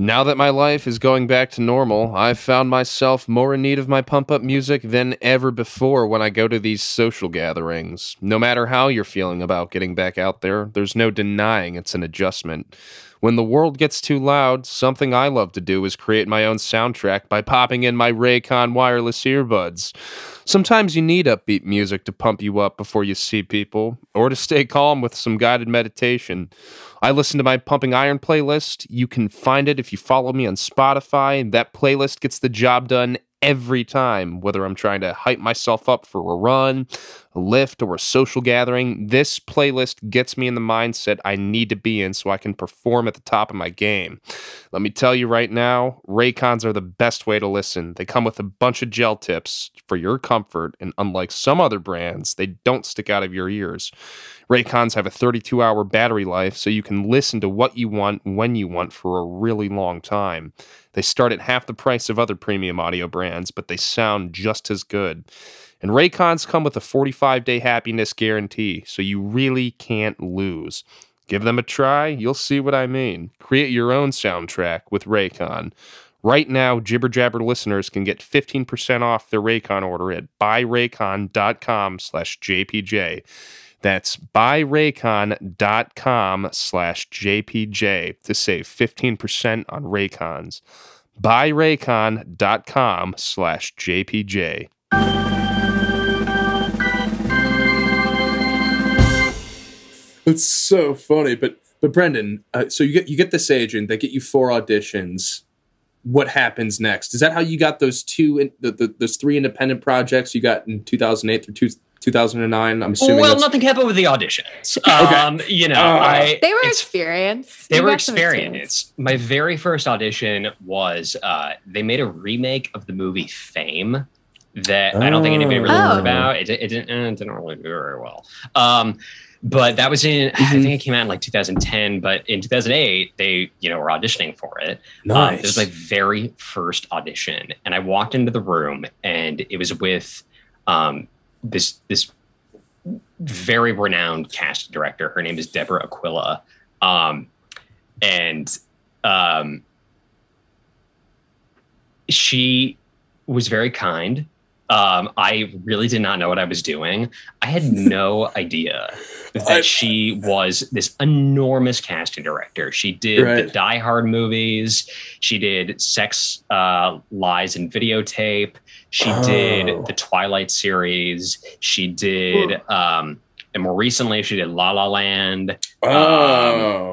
Now that my life is going back to normal, I've found myself more in need of my pump up music than ever before when I go to these social gatherings. No matter how you're feeling about getting back out there, there's no denying it's an adjustment. When the world gets too loud, something I love to do is create my own soundtrack by popping in my Raycon wireless earbuds. Sometimes you need upbeat music to pump you up before you see people, or to stay calm with some guided meditation. I listen to my Pumping Iron playlist. You can find it if you follow me on Spotify. That playlist gets the job done every time, whether I'm trying to hype myself up for a run, a lift, or a social gathering. This playlist gets me in the mindset I need to be in so I can perform at the top of my game. Let me tell you right now, Raycons are the best way to listen. They come with a bunch of gel tips for your comfort, and unlike some other brands, they don't stick out of your ears. Raycons have a 32 hour battery life, so you can listen to what you want when you want for a really long time. They start at half the price of other premium audio brands, but they sound just as good. And Raycons come with a 45 day happiness guarantee, so you really can't lose. Give them a try, you'll see what I mean. Create your own soundtrack with Raycon. Right now, Jibber Jabber listeners can get 15% off their Raycon order at buyraycon.com slash JPJ. That's buyraycon.com slash JPJ to save 15% on Raycons. Buyraycon.com slash JPJ. It's so funny, but but Brendan, uh, so you get you get this agent, they get you four auditions. What happens next? Is that how you got those two, in, the, the, those three independent projects you got in 2008 through two, 2009? I'm assuming. well, that's- nothing happened with the auditions. Okay. Um, you know, Uh, I They were it's- experienced. They You were got some experienced. My very first audition was uh, they made a remake of the movie Fame that I don't think anybody really Oh. heard about. It, it, didn't, eh, it didn't really do very well. Um, but that was in, I think it came out in like 2010. But in 2008, they you know were auditioning for it. Um, it was my very first audition, and I walked into the room, and it was with um, this this very renowned cast director. Her name is Deborah Aquila, um, and um, she was very kind. Um, I really did not know what I was doing. I had no idea that she was this enormous casting director. She did Right. the Die Hard movies. She did Sex, uh, Lies, and Videotape. She Oh. did the Twilight series. She did, um, and more recently, she did La La Land. Oh.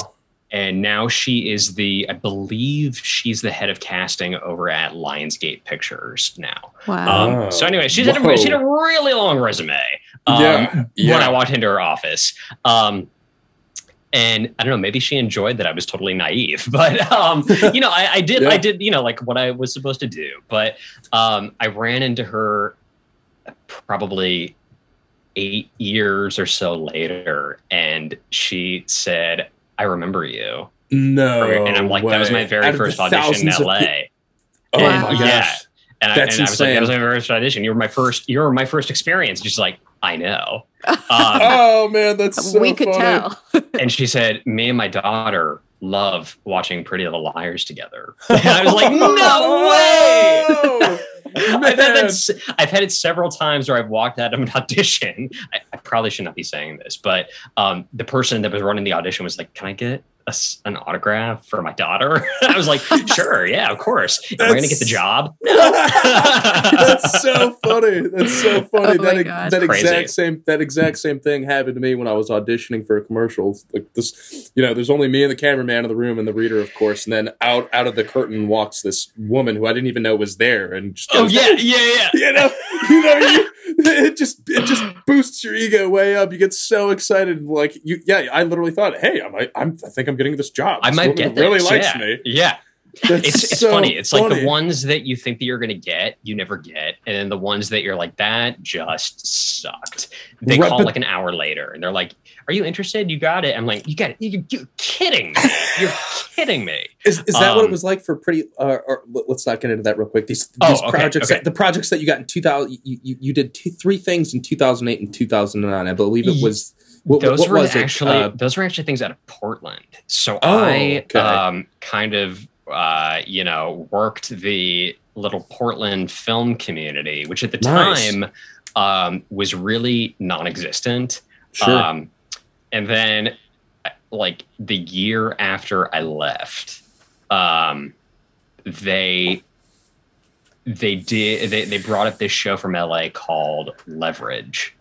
and now she is the, I believe she's the head of casting over at Lionsgate Pictures now. Wow. Um, so anyway, she's had, a, she had a really long resume. Um, Yeah, When. I walked into her office, um, and I don't know, maybe she enjoyed that I was totally naive, but um, you know, I, I did, Yeah. I did, you know, like what I was supposed to do. But um, I ran into her probably eight years or so later, and she said, "I remember you." No, and I'm like, that was my very Out first audition in LA. pe- Oh And, my yeah. Gosh. And, I, That's and I was like, insane. that was my first audition. You were my first. You were my first experience. She's like, I know. Um, oh man, that's so we could funny. tell. and she said, me and my daughter love watching Pretty Little Liars together. And I was like, no way. I've had, that, s- I've had it several times where I've walked out of an audition. I, I probably should not be saying this, but um, the person that was running the audition was like, "Can I get a s an autograph for my daughter?" I was like, "Sure, yeah, of course." Am I going to get the job? That's so funny. That's so funny. Oh that God. that Crazy. exact same that exact same thing happened to me when I was auditioning for a commercial. Like this, you know, there's only me and the cameraman in the room and the reader, of course. And then out out of the curtain walks this woman who I didn't even know was there, and just Oh goes, yeah, yeah, yeah. you know, you know, you, it just it just boosts your ego way up. You get so excited, like you, yeah. I literally thought, hey, I might, I'm, I think I'm getting this job. I This might get really this. likes yeah. me. Yeah. That's It's, it's so funny. It's like the ones that you think that you're going to get, you never get. And then the ones that you're like, that just sucked. They Right, call like an hour later and they're like, are you interested? You got it. I'm like, you got it. You, you're kidding me. You're kidding me. Is, is that what it Um, was like for pretty? Uh, or let- let's not get into that real quick. These, Oh, these okay, projects, okay. the projects that you got in two thousand, you, you, you did two, three things in two thousand eight and two thousand nine. I believe it was. What, those what were actually Uh, those were actually things out of Portland. So Oh, I okay. um, kind of uh, you know worked the little Portland film community, which at the Nice. time um, was really non-existent. Sure. Um, and then like the year after I left, um, they they did they, they brought up this show from LA called Leverage,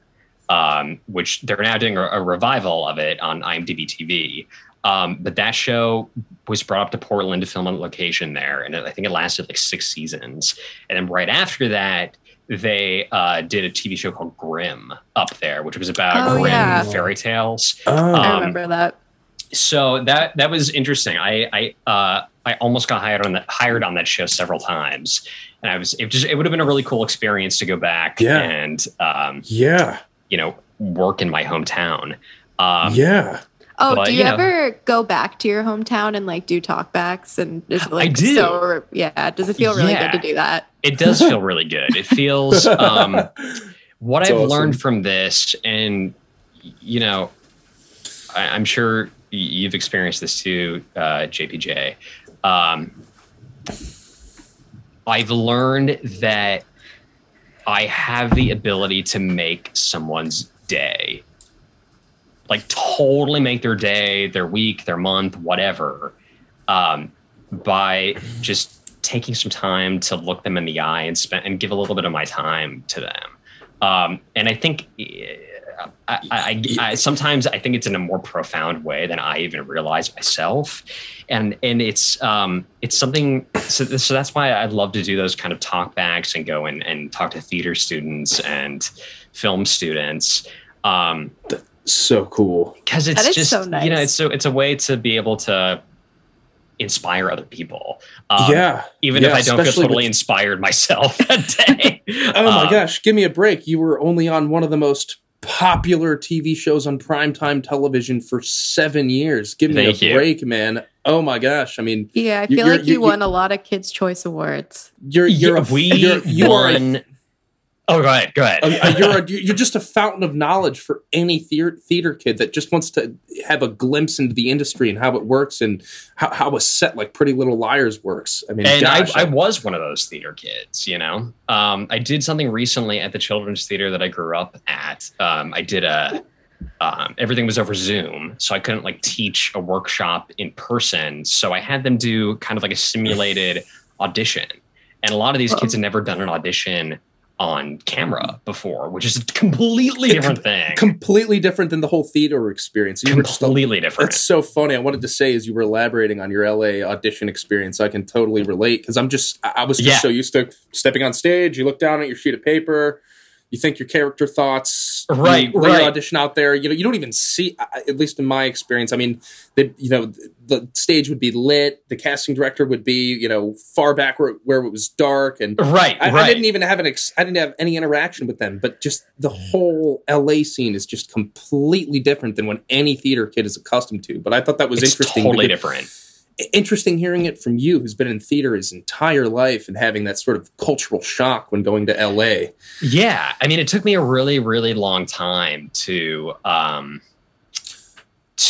um, which they're now doing a, a revival of it on IMDb TV. Um, but that show was brought up to Portland to film on location there, and I think it lasted like six seasons. And then right after that, they uh, did a TV show called Grimm up there, which was about Oh, Grimm yeah. fairy tales. oh, I Um, remember that. so that that was interesting. I I uh, I almost got hired on that hired on that show several times, and I was it just it would have been a really cool experience to go back Yeah. and um, yeah, you know work in my hometown. Um, yeah. Oh, but, do you, you know- ever go back to your hometown and like do talkbacks and is it, like do. so yeah, does it feel really Yeah. good to do that? It does feel really good. It feels um, what That's I've awesome. learned from this, and you know, I, I'm sure you've experienced this too, uh, JPJ. Um, I've learned that I have the ability to make someone's day, like totally make their day, their week, their month, whatever, um, by just taking some time to look them in the eye and spend and give a little bit of my time to them. Um, and I think eh, I, I, I sometimes I think it's in a more profound way than I even realize myself, and and it's um it's something so, so that's why I'd love to do those kind of talk backs and go and and talk to theater students and film students. Um, So cool. because it's just so you know it's so it's a way to be able to inspire other people. Um, yeah. even Yeah, if I don't feel totally with- inspired myself that day. Oh my Um, gosh, give me a break. You were only on one of the most popular TV shows on primetime television for seven years. Give me a you. break, man. Oh my gosh. I mean, Yeah, I feel you're- like you you- won a lot of Kids' Choice Awards. you're you're yeah, a we you're, you are a- won. Oh, go ahead. Go ahead. you're a, you're just a fountain of knowledge for any theater, theater kid that just wants to have a glimpse into the industry and how it works and how, how a set like Pretty Little Liars works. I mean, and gosh, I, I was one of those theater kids, you know. Um, I did something recently at the children's theater that I grew up at. Um, I did a um, everything was over Zoom, so I couldn't like teach a workshop in person. So I had them do kind of like a simulated audition, and a lot of these kids had never done an audition on camera before, which is a completely different thing. completely different than the whole theater experience. You were just a- completely different. That's so funny. I wanted to say as you were elaborating on your LA audition experience, I can totally relate because I'm just I I was just Yeah. so used to stepping on stage. You look down at your sheet of paper, you think your character thoughts, Right, you lay your right. audition out there. You know, you don't even see. At least in my experience, I mean, the you know the stage would be lit. The casting director would be you know far back where, where it was dark, and Right, I, I didn't even have an. Ex- I didn't have any interaction with them, but just the whole LA scene is just completely different than what any theater kid is accustomed to. But I thought that was It's interesting. totally because- different. interesting hearing it from you who's been in theater his entire life and having that sort of cultural shock when going to LA. Yeah, I mean, it took me a really, really long time to. um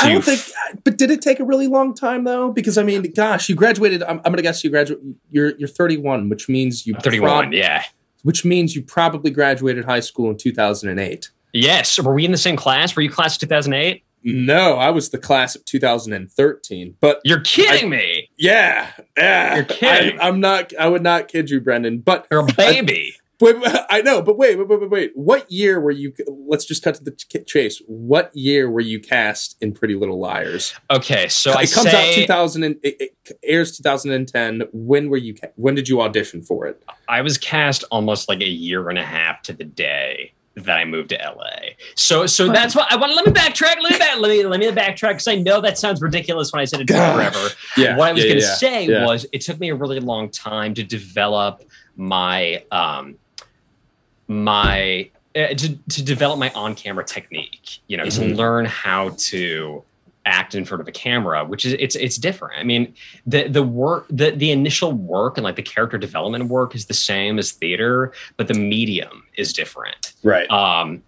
I don't think but did it take a really long time though? Because I mean, gosh, you graduated I'm, I'm going to guess you graduate you're you're 31, which means you 31, prob- yeah. Which means you probably graduated high school in 2008. Yes. Were we in the same class? Were you class of 2008? No, I was the class of 2013. But You're kidding me. Yeah, yeah. You're kidding. I, am not. I would not kid you, Brendan. But You're a baby. Wait, wait, I know, but wait, wait, wait, wait. What year were you? Let's just cut to the chase. What year were you cast in Pretty Little Liars? Okay, so I it comes say, out 2000. And, it, it airs 2010. When were you? When did you audition for it? I was cast almost like a year and a half to the day that I moved to LA. So so that's what I want. To let me backtrack. Let me back. Let me let me backtrack because I know that sounds ridiculous when I said it Gosh. forever. Yeah, What I was yeah, going to yeah, say yeah. was it took me a really long time to develop my um my uh, to to develop my on camera technique. You know, to Mhm. learn how to act in front of a camera which is it's it's different i mean the the work the the initial work and like the character development work is the same as theater but the medium is different Right. um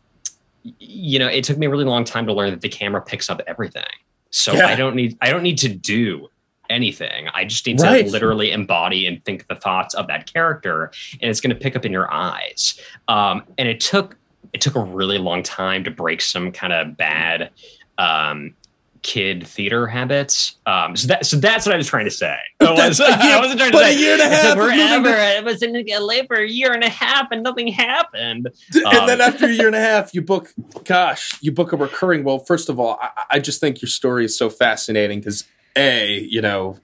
you know it took me a really long time to learn that the camera picks up everything so Yeah. i don't need i don't need to do anything i just need Right. to literally embody and think the thoughts of that character and it's going to pick up in your eyes um and it took it took a really long time to break some kind of bad um kid theater habits um so that so that's what i was trying to say I was- a I wasn't trying to but say a year and a half forever i was in LA for a year and a half and nothing happened and Um, then after a year and a half, you book. Gosh, you book a recurring. Well, first of all, I, I just think your story is so fascinating because a, you know,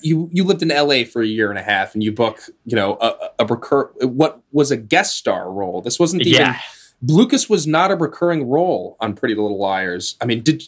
you you lived in L.A. for a year and a half, and you book, you know, a, a recur. What was a guest star role? This wasn't even. Yeah. Lucas was not a recurring role on Pretty Little Liars. I mean, did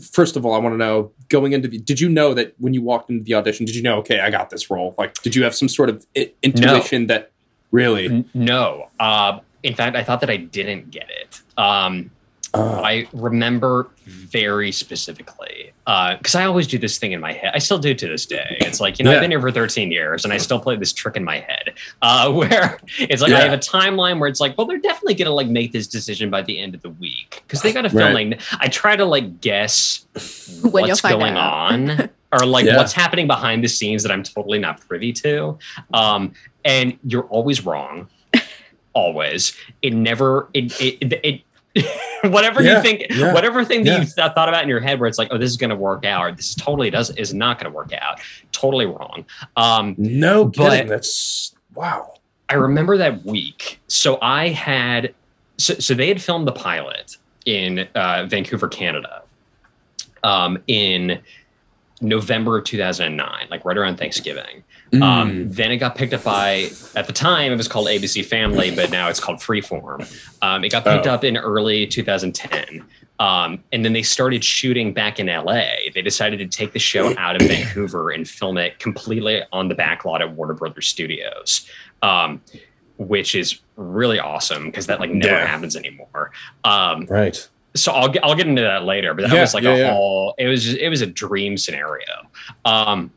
first of all, I want to know going into the. Did you know that when you walked into the audition, did you know? Okay, I got this role. Like, did you have some sort of i- intuition that really? No. Uh, in fact, I thought that I didn't get it. Um, Uh, I remember very specifically because I always do this thing in my head. I still do to this day. It's like you know Yeah. I've been here for 13 years and I still play this trick in my head uh, where it's like I have a timeline where it's like, well, they're definitely gonna like make this decision by the end of the week because they got to Right. Like I try to like guess When what's going out. on or like Yeah. what's happening behind the scenes that I'm totally not privy to. Um, and you're always wrong. always. It never it it, it whatever Yeah, you think yeah, whatever thing that yeah. you th- thought about in your head where it's like, oh, this is gonna work out, or this totally does is not gonna work out. Totally wrong. Um no but- kidding. That's wow. I remember that week. So I had, so, so they had filmed the pilot in uh, Vancouver, Canada, um, in November of 2009, like right around Thanksgiving. Mm. Um, then it got picked up by, at the time, it was called ABC Family, but now it's called Freeform. Um, it got picked Oh. up in early 2010. Um, and then they started shooting back in LA. They decided to take the show out of Vancouver and film it completely on the back lot at Warner Brothers Studios, um, which is really awesome because that like never Yeah. happens anymore. Um, Right. so I'll get I'll get into that later, but that Yeah, was like yeah, a yeah. whole. It was just, it was a dream scenario. Um,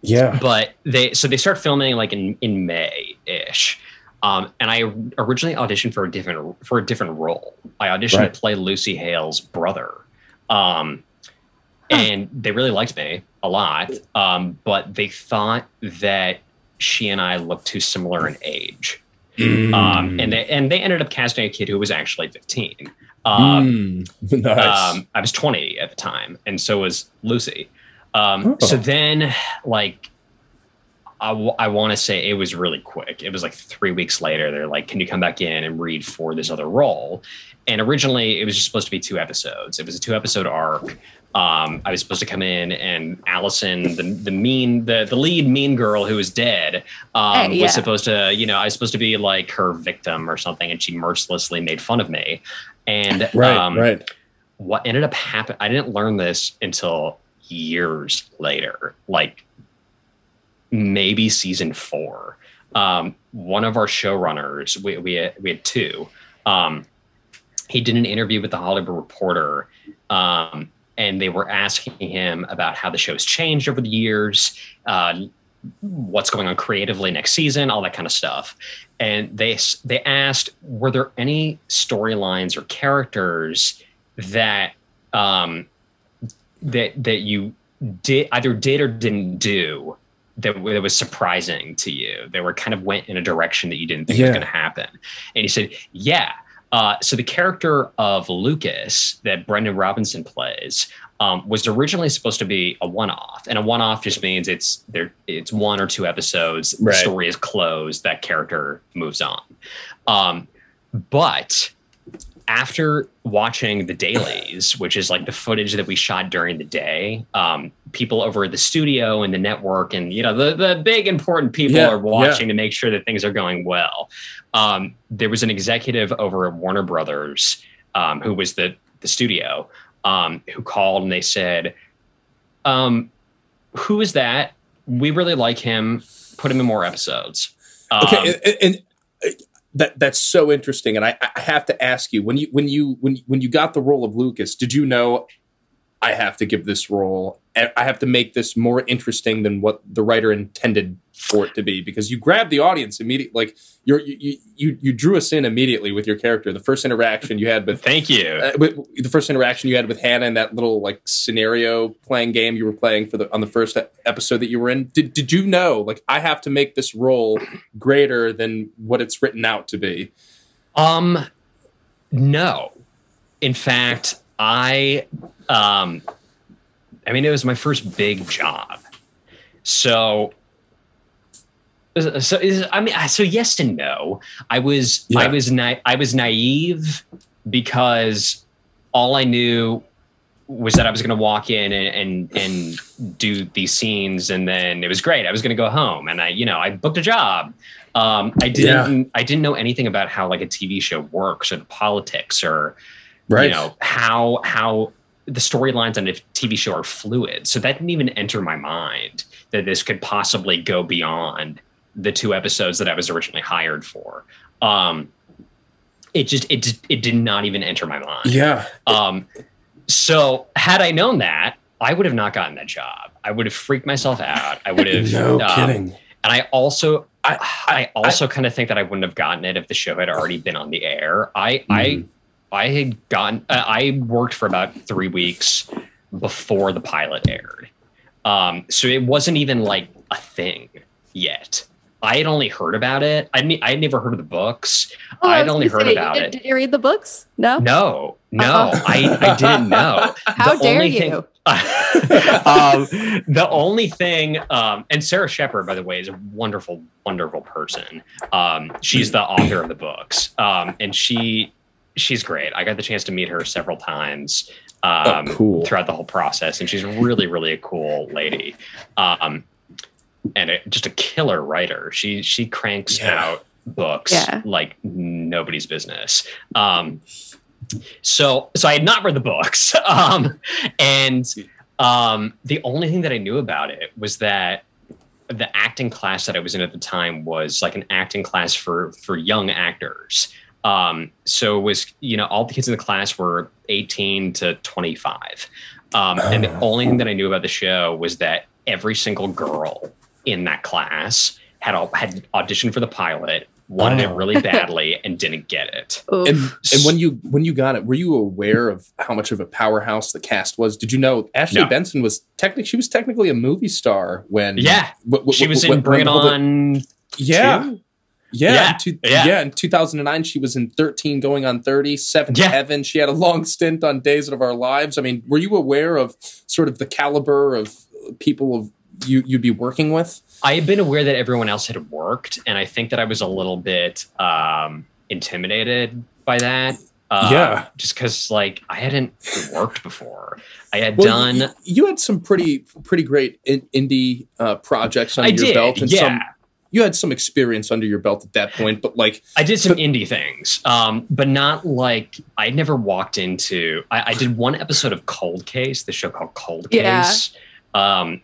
Yeah. but they so they start filming like in in May ish. Um, and I originally auditioned for a different for a different role. I auditioned Right. to play Lucy Hale's brother, um, and they really liked me a lot. Um, but they thought that she and I looked too similar in age, Mm. um, and they and they ended up casting a kid who was actually fifteen. Um, Mm. nice. um, I was 20 at the time, and so was Lucy. Um, Oh. So then, like, I, want to say it was really quick. It was like three weeks later. They're like, "Can you come back in and read for this other role?" And originally, it was just supposed to be two episodes. It was a two episode arc. Um, I was supposed to come in, and Alison, the the mean, the the lead mean girl who was dead, um, Hey, yeah. was supposed to, you know, I was supposed to be like her victim or something, and she mercilessly made fun of me And Right, um, right. what ended up happening, I didn't learn this until years later, like maybe season four. Um, one of our showrunners, we, we, had, we had two, um, he did an interview with the Hollywood Reporter, um, and they were asking him about how the show's changed over the years, uh, what's going on creatively next season, all that kind of stuff. And they they asked, were there any storylines or characters that um, that that you did either did or didn't do that, that was surprising to you? That were kind of went in a direction that you didn't think was going to happen. And he said, yeah. Uh, so the character of Lucas that Brendan Robinson plays um, was originally supposed to be a one-off, and a one-off just means it's there. It's one or two episodes. Right. The story is closed. That character moves on. Um, but after watching the dailies, which is like the footage that we shot during the day, um, people over at the studio and the network and you know the the big important people Yeah, are watching yeah. to make sure that things are going well. Um, there was an executive over at Warner Brothers um, who was the the studio um, who called and they said, um, "Who is that? We really like him. Put him in more episodes." Um, Okay, and, and that that's so interesting, and I, I have to ask you when you when you when when you got the role of Lucas, did you know I have to give this role? I have to make this more interesting than what the writer intended for it to be because you grabbed the audience immediately. Like you're, you you you drew us in immediately with your character. The first interaction you had with Thank you. uh, with, the first interaction you had with Hanna and that little like scenario playing game you were playing for the on the first episode that you were in. Did did you know like I have to make this role greater than what it's written out to be? Um, no. In fact, I, um, I mean, it was my first big job. So, so is- I mean, so yes and no. I was, I was, na- I was naive because all I knew was that I was going to walk in and, and and do these scenes, and then it was great. I was going to go home, and I, you know, I booked a job. Um, I didn't, I didn't know anything about how like a TV show works or the politics or Right. you know how how the storylines on a TV show are fluid. So that didn't even enter my mind that this could possibly go beyond the two episodes that I was originally hired for. Um, it just it it did not even enter my mind. Yeah. Um, so had I known that, I would have not gotten that job. I would have freaked myself out. I would have. No um, kidding. And I also, I, I also kind of think that I wouldn't have gotten it if the show had already been on the air. I, I, Mm-hmm. I had gotten. Uh, I worked for about three weeks before the pilot aired, um, so it wasn't even like a thing yet. I had only heard about it. I mean, I had never heard of the books. Oh, I had was only heard say, about did, it. Did you read the books? No. No, no, Uh-huh. I, I didn't know. How The dare you? thing- um, the only thing, um, and Sara Shepard, by the way, is a wonderful, wonderful person. Um, she's the author of the books, um, and she she's great. I got the chance to meet her several times um, Oh, cool. throughout the whole process, and she's really, really a cool lady. Um, and it, just a killer writer. She she cranks Yeah. out books Yeah. like nobody's business. Um, so so I had not read the books, um, and um, the only thing that I knew about it was that the acting class that I was in at the time was like an acting class for for young actors. Um, so it was you know all the kids in the class were 18 to 25, um, and the only thing that I knew about the show was that every single girl in that class had all, had auditioned for the pilot, wanted Oh. it really badly, and didn't get it. And and when you when you got it, were you aware of how much of a powerhouse the cast was? Did you know Ashley No. Benson was technically she was technically a movie star when Yeah. w- w- She was w- in Bring It when all the- On. yeah. two? Yeah, Yeah, in two, yeah. yeah. In 2009, she was in 13 going on 30, Seventh Yeah. Heaven. She had a long stint on Days of Our Lives. I mean, were you aware of sort of the caliber of people of you you'd be working with? I had been aware that everyone else had worked, and I think that I was a little bit um, intimidated by that. Uh, Yeah. just because like I hadn't worked before. I had Well, done. You, you had some pretty pretty great in, indie uh, projects under I your did, belt, and yeah. some you had some experience under your belt at that point, but like I did some indie things, um, but not like I never walked into. I, I did one episode of Cold Case, the show called Cold Yeah. Case, um,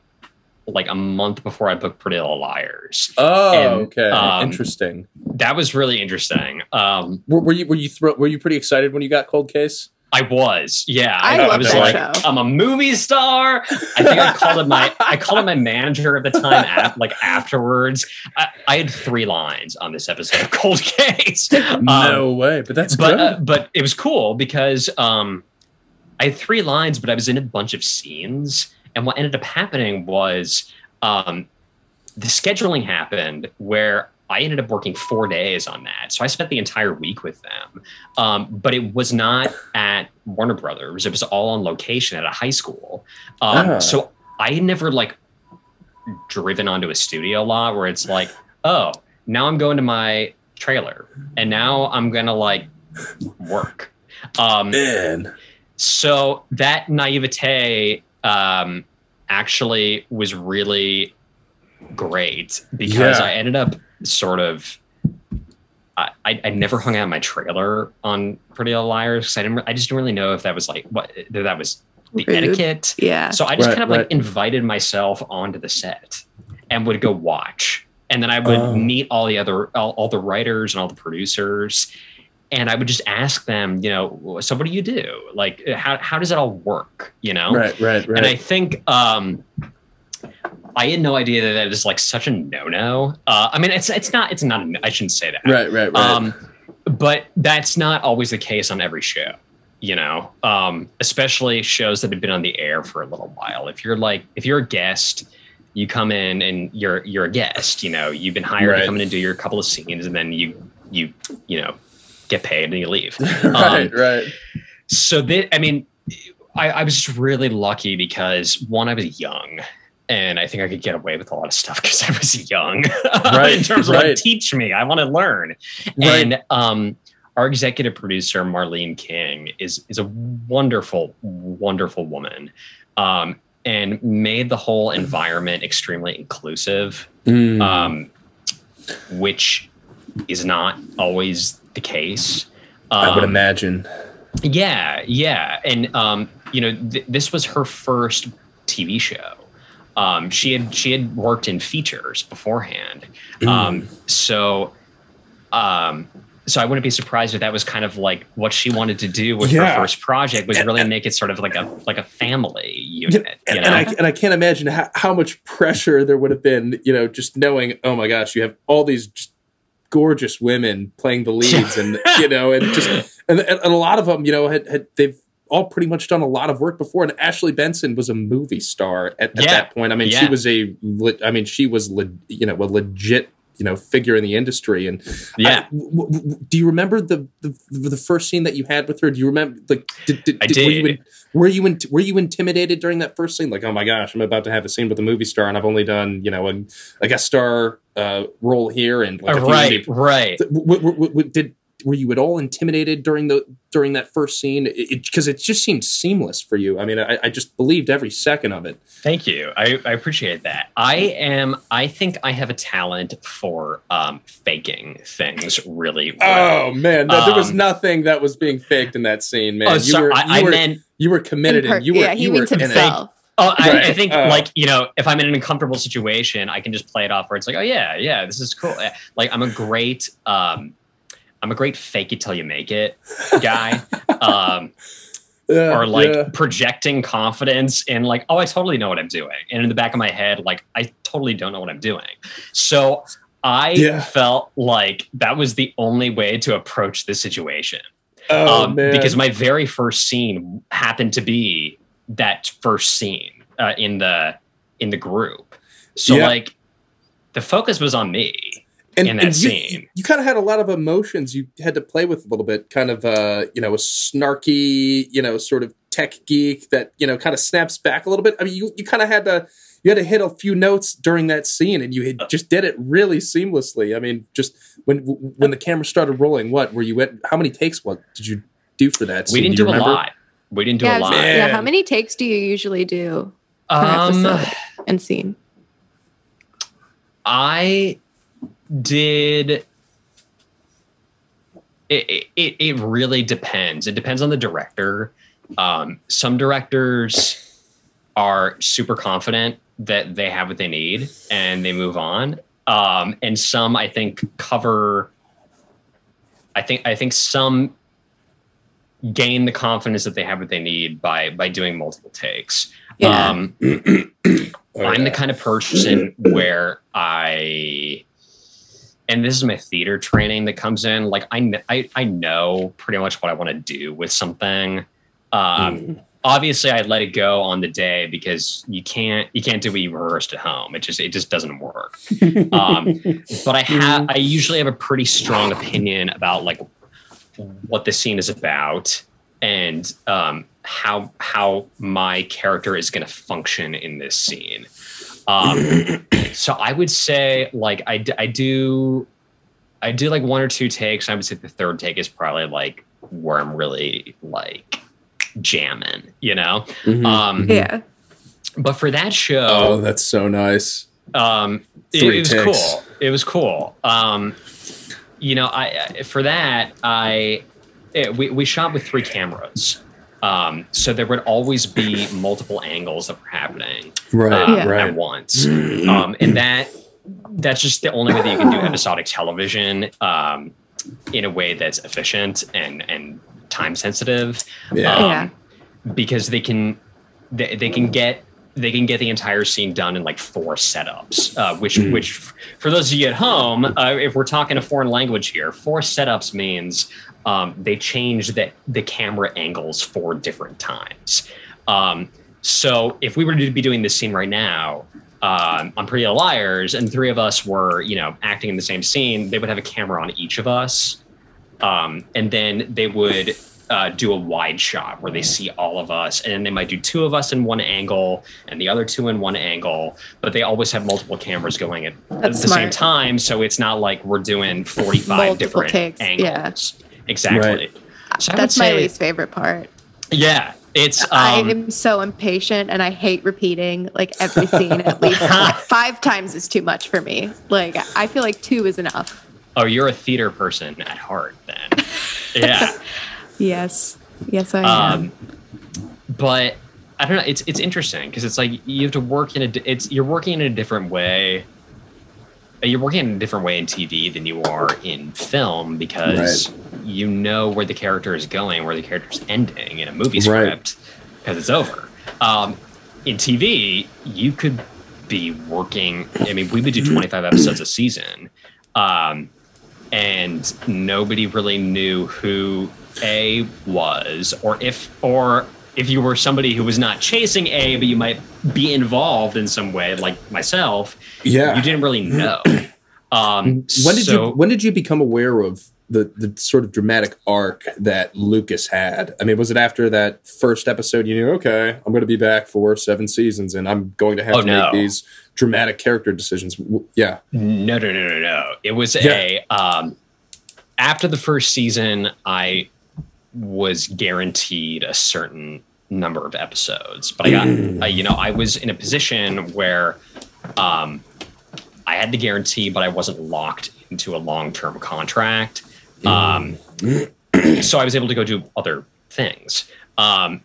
like a month before I booked Pretty Little Liars. oh, And, okay, um, interesting. That was really interesting. Um, Were, were you were you thro- were you pretty excited when you got Cold Case? I was, yeah. I I, love was like, show. I'm a movie star. I think I called him my, I called him my manager at the time. Af- like afterwards, I, I had three lines on this episode of Cold Case. no Um, way, but that's but good. uh, but it was cool because um, I had three lines, but I was in a bunch of scenes, and what ended up happening was um, the scheduling happened where I ended up working four days on that. So I spent the entire week with them, um, but it was not at Warner Brothers. It was all on location at a high school. Um, Ah. So I had never like driven onto a studio lot where it's like, oh, now I'm going to my trailer and now I'm gonna like work. Um, Man, so that naivete um, actually was really great because Yeah. I ended up sort of. I, I I never hung out in my trailer on Pretty Little Liars because I didn't. I just didn't really know if that was like what that that was the Rude. etiquette. Yeah. So I just Right, kind of like invited myself onto the set and would go watch. And then I would Oh. meet all the other all, all the writers and all the producers. And I would just ask them, you know, so what do you do? Like how how does it all work? You know? right, right, right. And I think um I had no idea that that is like such a no-no. Uh, I mean, it's it's not it's not. A, I shouldn't say that. right, right, right. Um, but that's not always the case on every show, you know, um, especially shows that have been on the air for a little while. If you're like, if you're a guest, you come in and you're you're a guest. You know, you've been hired Right. to come in and do your couple of scenes, and then you you you know get paid and you leave. right, Um, right. so thi- I mean, I, I was just really lucky because one, I was young. And I think I could get away with a lot of stuff because I was young. Right, in terms of right. like, teach me, I want to learn. Right. And um, our executive producer Marlene King is is a wonderful, wonderful woman, um, and made the whole environment extremely inclusive, Mm. um, which is not always the case. I would Um, imagine. yeah, yeah, and um, you know, th- this was her first TV show. Um, she had she had worked in features beforehand, um, so um, so I wouldn't be surprised if that was kind of like what she wanted to do with Yeah. her first project was really make it sort of like a like a family unit. and, you know, and I and I can't imagine how, how much pressure there would have been, you know, just knowing, oh my gosh, you have all these just gorgeous women playing the leads, and you know, and just and, and a lot of them, you know, had, had they've all pretty much done a lot of work before. And Ashley Benson was a movie star at, at Yeah. that point. I mean, she was a, I mean, she was, le- you know, a legit. You know, figure in the industry, and Yeah. I- w- w- do you remember the, the the first scene that you had with her? Do you remember like did, did, I did- Were you, in- were you in, were you intimidated during that first scene? Like, oh my gosh, I'm about to have a scene with a movie star, and I've only done you know a, a guest star uh, role here, and like right, right. W- did were you at all intimidated during the during that first scene? Because it, just seemed seamless for you. I mean, I, I just believed every second of it. Thank you. I, I appreciate that. I am. I think I have a talent for um, faking things really well. Oh man, no, there was Um, nothing that was being faked in that scene, man. Oh, you sorry, were, I- you I were, meant- you were committed, In per- and you were yeah, he you means were in it. himself. Oh, I, I think Oh. like you know, if I'm in an uncomfortable situation, I can just play it off where it's like, oh yeah, yeah, this is cool. Like I'm a great, um, I'm a great fake it till you make it guy, um, Yeah, or like yeah. projecting confidence in like, oh, I totally know what I'm doing, and in the back of my head, like I totally don't know what I'm doing. So I Yeah. felt like that was the only way to approach this situation Oh um, because my very first scene happened to be that first scene uh, in the in the group. So like the focus was on me and, in that and you, scene. You, kind of had a lot of emotions you had to play with a little bit, kind of uh, you know, a snarky, you know, sort of tech geek that, you know, kind of snaps back a little bit. I mean, you, you kind of had to you had to hit a few notes during that scene and you had just did it really seamlessly. I mean, just when when the camera started rolling, what were you at how many takes what did you do for that scene? we didn't Do do, you a remember? lot. We didn't do yeah, a lot. Man. yeah. How many takes do you usually do per Um, episode and scene? I did it, it it really depends. It depends on the director. Um, some directors are super confident that they have what they need and they move on. Um, and some I think cover I think I think some gain the confidence that they have what they need by by doing multiple takes. Yeah. Um, I'm the kind of person where I, and this is my theater training that comes in. Like I, kn- I, I know pretty much what I want to do with something. Um, Obviously, I let it go on the day because you can't you can't do what you rehearsed at home. It just it just doesn't work. um, but I have I usually have a pretty strong opinion about like what the scene is about and um, how how my character is going to function in this scene. Um, so I would say like I, I do I do like one or two takes. I would say the third take is probably like where I'm really like jamming, you know. Mhm. Um, Yeah. But for that show, Oh, that's so nice. um it, it was takes. cool it was cool um you know i I- for that i it, we, we shot with three cameras um so there would always be multiple angles that were happening Right, uh, Yeah. right. at once um and that that's just the only way that you can do episodic television um in a way that's efficient and and time sensitive Yeah. um, Yeah. because they can they, they can get they can get the entire scene done in like four setups uh, which Mm. which for those of you at home uh, if we're talking a foreign language here four setups means um, they change the, the camera angles four different times. Um, so if we were to be doing this scene right now um, on Pretty Little Liars and three of us were you know acting in the same scene they would have a camera on each of us. Um, and then they would uh, do a wide shot where they see all of us, and then they might do two of us in one angle and the other two in one angle, but they always have multiple cameras going at, at the That's same time, so it's not like we're doing forty-five Multiple different takes, yeah. Angles. Exactly. Right. So I would That's my say- least favorite part. Yeah, it's um, I am so impatient and I hate repeating like every scene at least five times is too much for me. Like I feel like two is enough. oh, you're a theater person at heart, then. yeah. Yes. Yes, I am. um, but I don't know. It's it's interesting because it's like you have to work in a. It's you're working in a different way. You're working in a different way in TV than you are in film because you know where the character is going, where the character is ending in a movie script because it's over. Um, in TV, you could be working. I mean, we would do 25 episodes a season. Um, and nobody really knew who A was, or if or if you were somebody who was not chasing A, but you might be involved in some way, like myself. Yeah. you didn't really know. Um, When did so- you when did you become aware of the the sort of dramatic arc that Lucas had? I mean, was it after that first episode you knew, okay, I'm going to be back for seven seasons and I'm going to have Oh, to no. make these dramatic character decisions? Yeah. No, no, no, no, no. It was Yeah. a um, after the first season, I was guaranteed a certain number of episodes, but I got, uh, you know, I was in a position where um, I had the guarantee, but I wasn't locked into a long-term contract. Um, so I was able to go do other things. Um,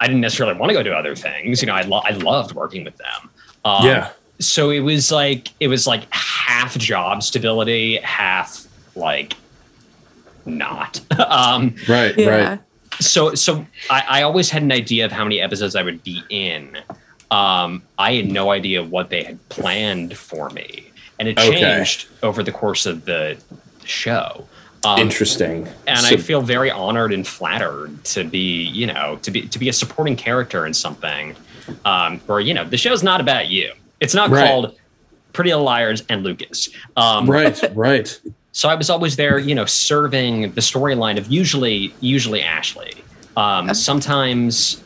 I didn't necessarily want to go do other things. You know, I, lo- I loved working with them. Um, Yeah. So it was like it was like half job stability, half like not. um, Right. yeah. Right. so so I, I always had an idea of how many episodes I would be in. Um, I had no idea what they had planned for me, and it Okay. changed over the course of the show. Um, Interesting. and So- I feel very honored and flattered to be, you know, to be to be a supporting character in something um, where you know the show's not about you. It's not Right. called Pretty Little Liars and Lucas. Um, right. Right. So I was always there, you know, serving the storyline of usually usually Ashley. Um, sometimes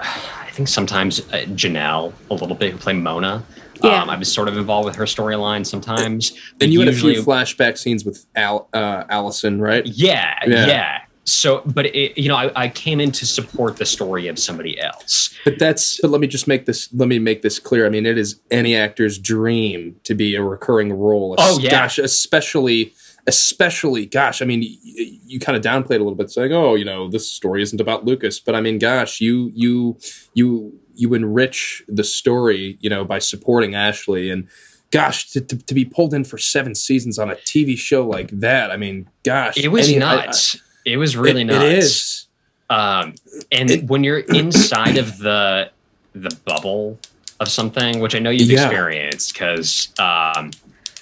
I think sometimes uh, Janel a little bit who played Mona. Yeah. Um, I was sort of involved with her storyline sometimes. but And you had a few flashback scenes with Al, uh, Alison, right? Yeah, Yeah. yeah. So, but it, you know, I, I came in to support the story of somebody else. But that's but let me just make this let me make this clear. I mean, it is any actor's dream to be a recurring role. Oh, yeah. gosh, especially especially gosh. I mean, you, you kind of downplayed a little bit, saying, "Oh, you know, this story isn't about Lucas." But I mean, gosh, you you you you enrich the story, you know, by supporting Ashley and. Gosh, to, to, to be pulled in for seven seasons on a TV show like that, I mean, gosh, It was any- nuts. It was really It- nuts. It is. Um, and when you're inside of the the bubble of something, which I know you've Yeah. experienced, because um,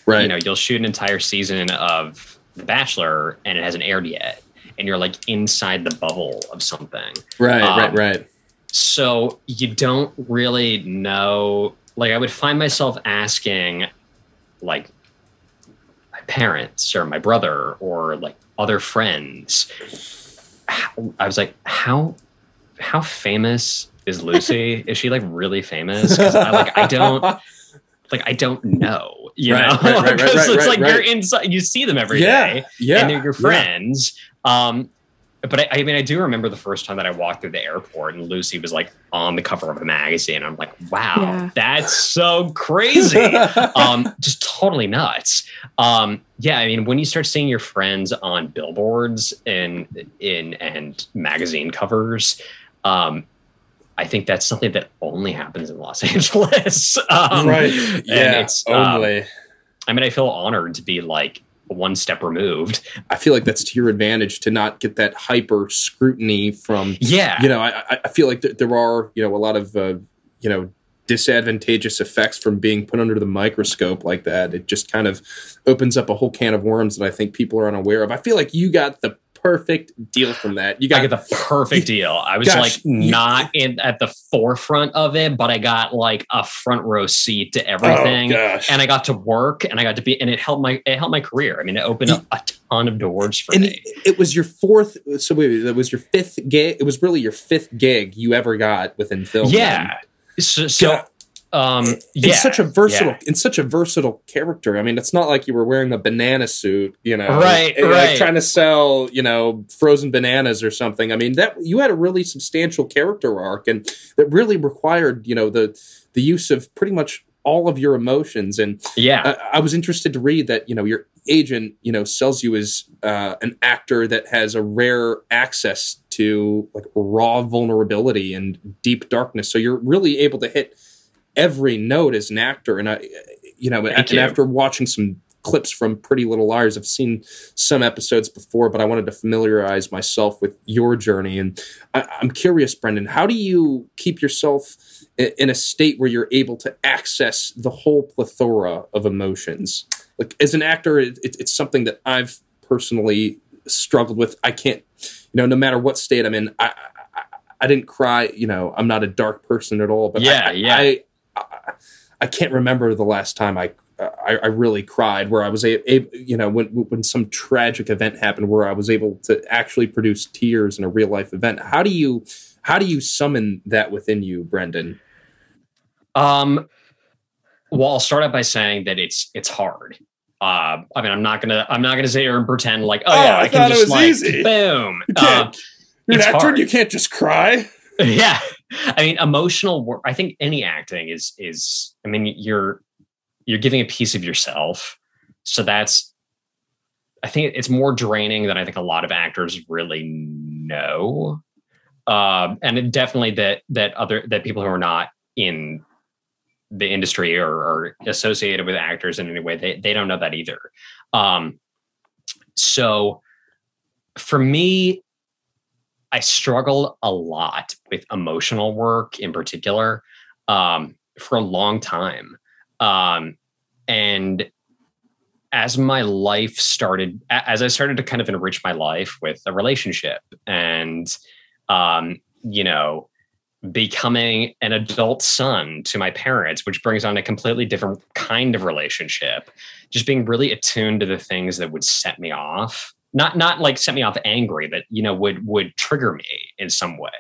Right. you know you'll shoot an entire season of The Bachelor and it hasn't aired yet, and you're like inside the bubble of something. Right, Um, right, right. So you don't really know. Like I would find myself asking, like my parents or my brother or like other friends. I was like, how how famous is Lucy? is she like really famous? I like I don't like I don't know. You Right, know, right, right, right, 'Cause right, it's like you're inside. You see them every day, Yeah, yeah, and they're your yeah. friends. Um, but I, I mean, I do remember the first time that I walked through the airport and Lucy was like on the cover of a magazine. I'm like, wow, Yeah. that's so crazy. um, just totally nuts. Um, yeah, I mean, when you start seeing your friends on billboards and in and magazine covers, um, I think that's something that only happens in Los Angeles. Um, right. and Yeah. it's, um, only. I mean, I feel honored to be like one step removed. I feel like that's to your advantage to not get that hyper scrutiny from. Yeah. You know, I, I- feel like th- there are you know a lot of uh, you know disadvantageous effects from being put under the microscope like that. It just kind of opens up a whole can of worms that I think people are unaware of. I feel like you got the perfect deal from that. You got I get the perfect deal. I was Gosh, like not in at the forefront of it, but I got like a front row seat to everything. Oh. And I got to work and I got to be and it helped my it helped my career. I mean, it opened up a ton of doors for and me. it, it was your fourth. So wait, it was your fifth gig. It was really your fifth gig you ever got within film. Yeah. So, so um yeah. It's such a versatile, yeah. in such a versatile character. I mean, it's not like you were wearing a banana suit, you know, Right, and, like, right. trying to sell, you know, frozen bananas or something. I mean, that you had a really substantial character arc, and that really required, you know, the the use of pretty much all of your emotions. And Yeah. I, I was interested to read that, you know, your agent, you know, sells you as uh, an actor that has a rare access to like raw vulnerability and deep darkness. So you're really able to hit every note as an actor. And I, you know, and, you. after watching some clips from Pretty Little Liars, I've seen some episodes before, but I wanted to familiarize myself with your journey. And I, I'm curious, Brendan, how do you keep yourself in a state where you're able to access the whole plethora of emotions? Like as an actor, it, it, it's something that I've personally struggled with. I can't, you know, no matter what state I'm in, I, I, I didn't cry. You know, I'm not a dark person at all. But Yeah, I, yeah. I, I, can't remember the last time I, I, I really cried. Where I was able, you know, when when some tragic event happened, where I was able to actually produce tears in a real life event. How do you, how do you summon that within you, Brendan? Um, well, I'll start out by saying that it's it's hard. Uh, I mean, I'm not gonna I'm not gonna sit here and pretend like oh, Oh, yeah, I I, can just was like easy. boom. You can't- Uh, You're an actor, hard. you can't just cry. yeah, I mean, emotional work. I think any acting is is. I mean, you're you're giving a piece of yourself, so that's. I think it's more draining than I think a lot of actors really know, um, and it definitely that that other that people who are not in the industry or, or associated with actors in any way they, they don't know that either um, so for me i struggled a lot with emotional work in particular um, for a long time um, and as my life started as i started to kind of enrich my life with a relationship and um, you know becoming an adult son to my parents, which brings on a completely different kind of relationship. Just being really attuned to the things that would set me off. Not not like set me off angry, but you know, would would trigger me in some way.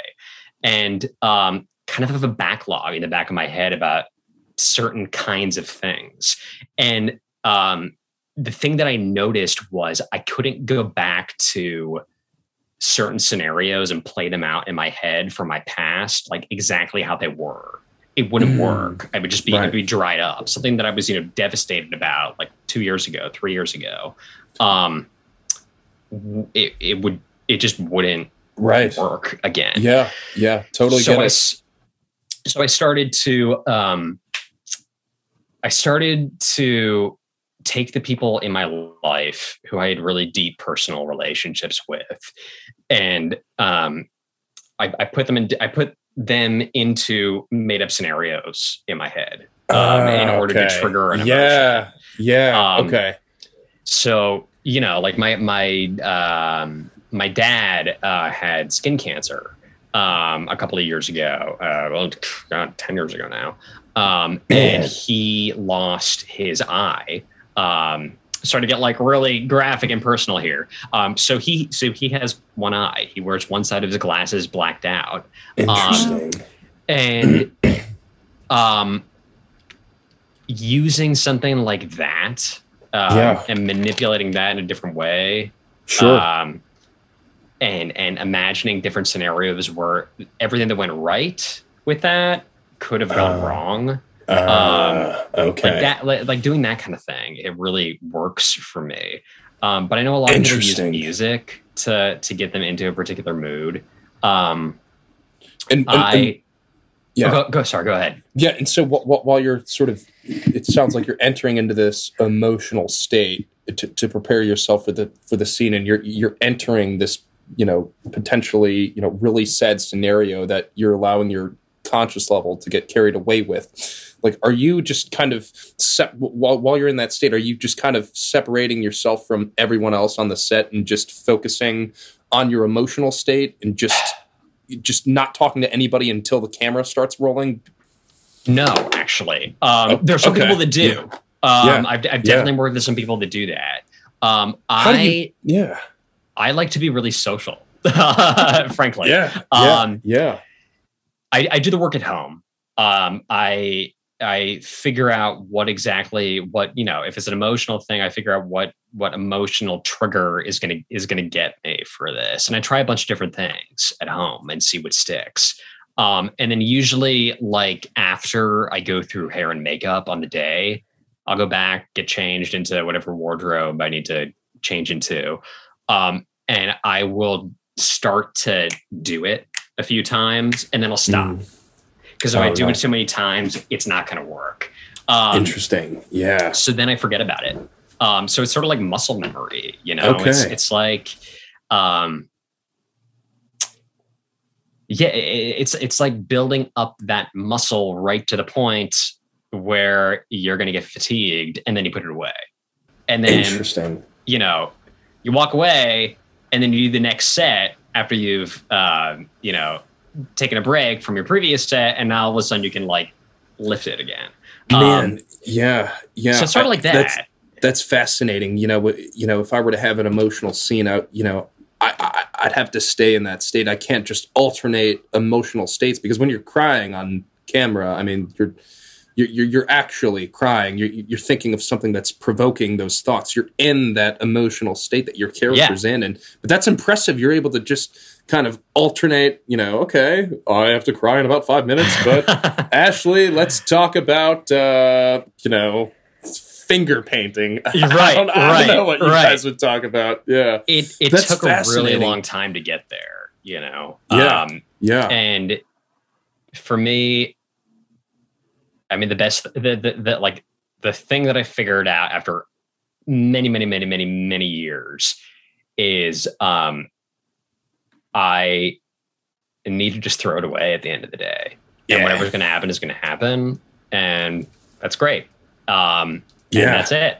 And um kind of have a backlog in the back of my head about certain kinds of things. And um the thing that I noticed was I couldn't go back to certain scenarios and play them out in my head from my past, like exactly how they were, it wouldn't Mm. work. I would just be Right. be dried up. Something that I was, you know, devastated about like two years ago, three years ago. Um, it it would it just wouldn't Right. work again. Yeah. Yeah. Totally so get I, it. so I started to um, I started to take the people in my life who I had really deep personal relationships with, and um, I, I put them in. I put them into made up scenarios in my head um, in Ah, order to trigger an emotion. Yeah. Yeah. Um, okay. So you know, like my my um, my dad uh, had skin cancer um, a couple of years ago. Uh, well, God, ten years ago now, um, and he lost his eye. Um, starting to get like really graphic and personal here. Um, so he so he has one eye. He wears one side of his glasses blacked out. Um, Interesting. and um using something like that um, Yeah. and manipulating that in a different way Sure. um and and imagining different scenarios where everything that went right with that could have gone Uh, wrong Uh, okay. like that like, like doing that kind of thing it really works for me um but i know a lot of people use music to to get them into a particular mood um and, and- i and- yeah. Oh, go, go sorry go ahead Yeah, and so wh- wh- while you're sort of, it sounds like you're entering into this emotional state to, to prepare yourself for the for the scene, and you're you're entering this, you know, potentially, you know, really sad scenario that you're allowing your conscious level to get carried away with. Like, are you just kind of sep- while while you're in that state, are you just kind of separating yourself from everyone else on the set and just focusing on your emotional state and just just not talking to anybody until the camera starts rolling No, actually, um, Oh, there's some okay. people that do. Yeah. Um, Yeah. I've, I've Yeah. definitely worked with some people that do that. Um, How do I you- yeah I like to be really social, frankly. yeah Um, yeah I, I do the work at home. Um, I I figure out what exactly what you know. If it's an emotional thing, I figure out what what emotional trigger is gonna is gonna get me for this, and I try a bunch of different things at home and see what sticks. Um, and then usually, like after I go through hair and makeup on the day, I'll go back, get changed into whatever wardrobe I need to change into, um, and I will start to do it a few times, and then I'll stop because if I Oh, do right. it too many times, it's not going to work. Um, interesting yeah so then I forget about it. Um, so it's sort of like muscle memory, you know. It's Okay. it's like, um, yeah, it's it's like building up that muscle right to the point where you're going to get fatigued, and then you put it away, and then interesting you know you walk away, and then you do the next set after you've um, you know taken a break from your previous set, and now all of a sudden you can like lift it again. man Um, yeah yeah so it's sort of like that. that's, that's fascinating you know you know if i were to have an emotional scene out you know I, I i'd have to stay in that state i can't just alternate emotional states because when you're crying on camera i mean you're you're, you're, actually crying. You're, you're thinking of something that's provoking those thoughts. You're in that emotional state that your character's in, and but that's impressive. You're able to just kind of alternate. You know, okay, I have to cry in about five minutes, but Ashley, let's talk about uh, you know finger painting. I Right, don't, I don't know right, what you right. guys would talk about. Yeah, it it That's took a really long time to get there, you know. Yeah. Um, yeah, and for me, I mean, the best, the, the, the like the thing that I figured out after many, many, many, many, many years is um, I need to just throw it away at the end of the day. Yeah. And whatever's going to happen is going to happen. And that's great. Um, Yeah. That's it.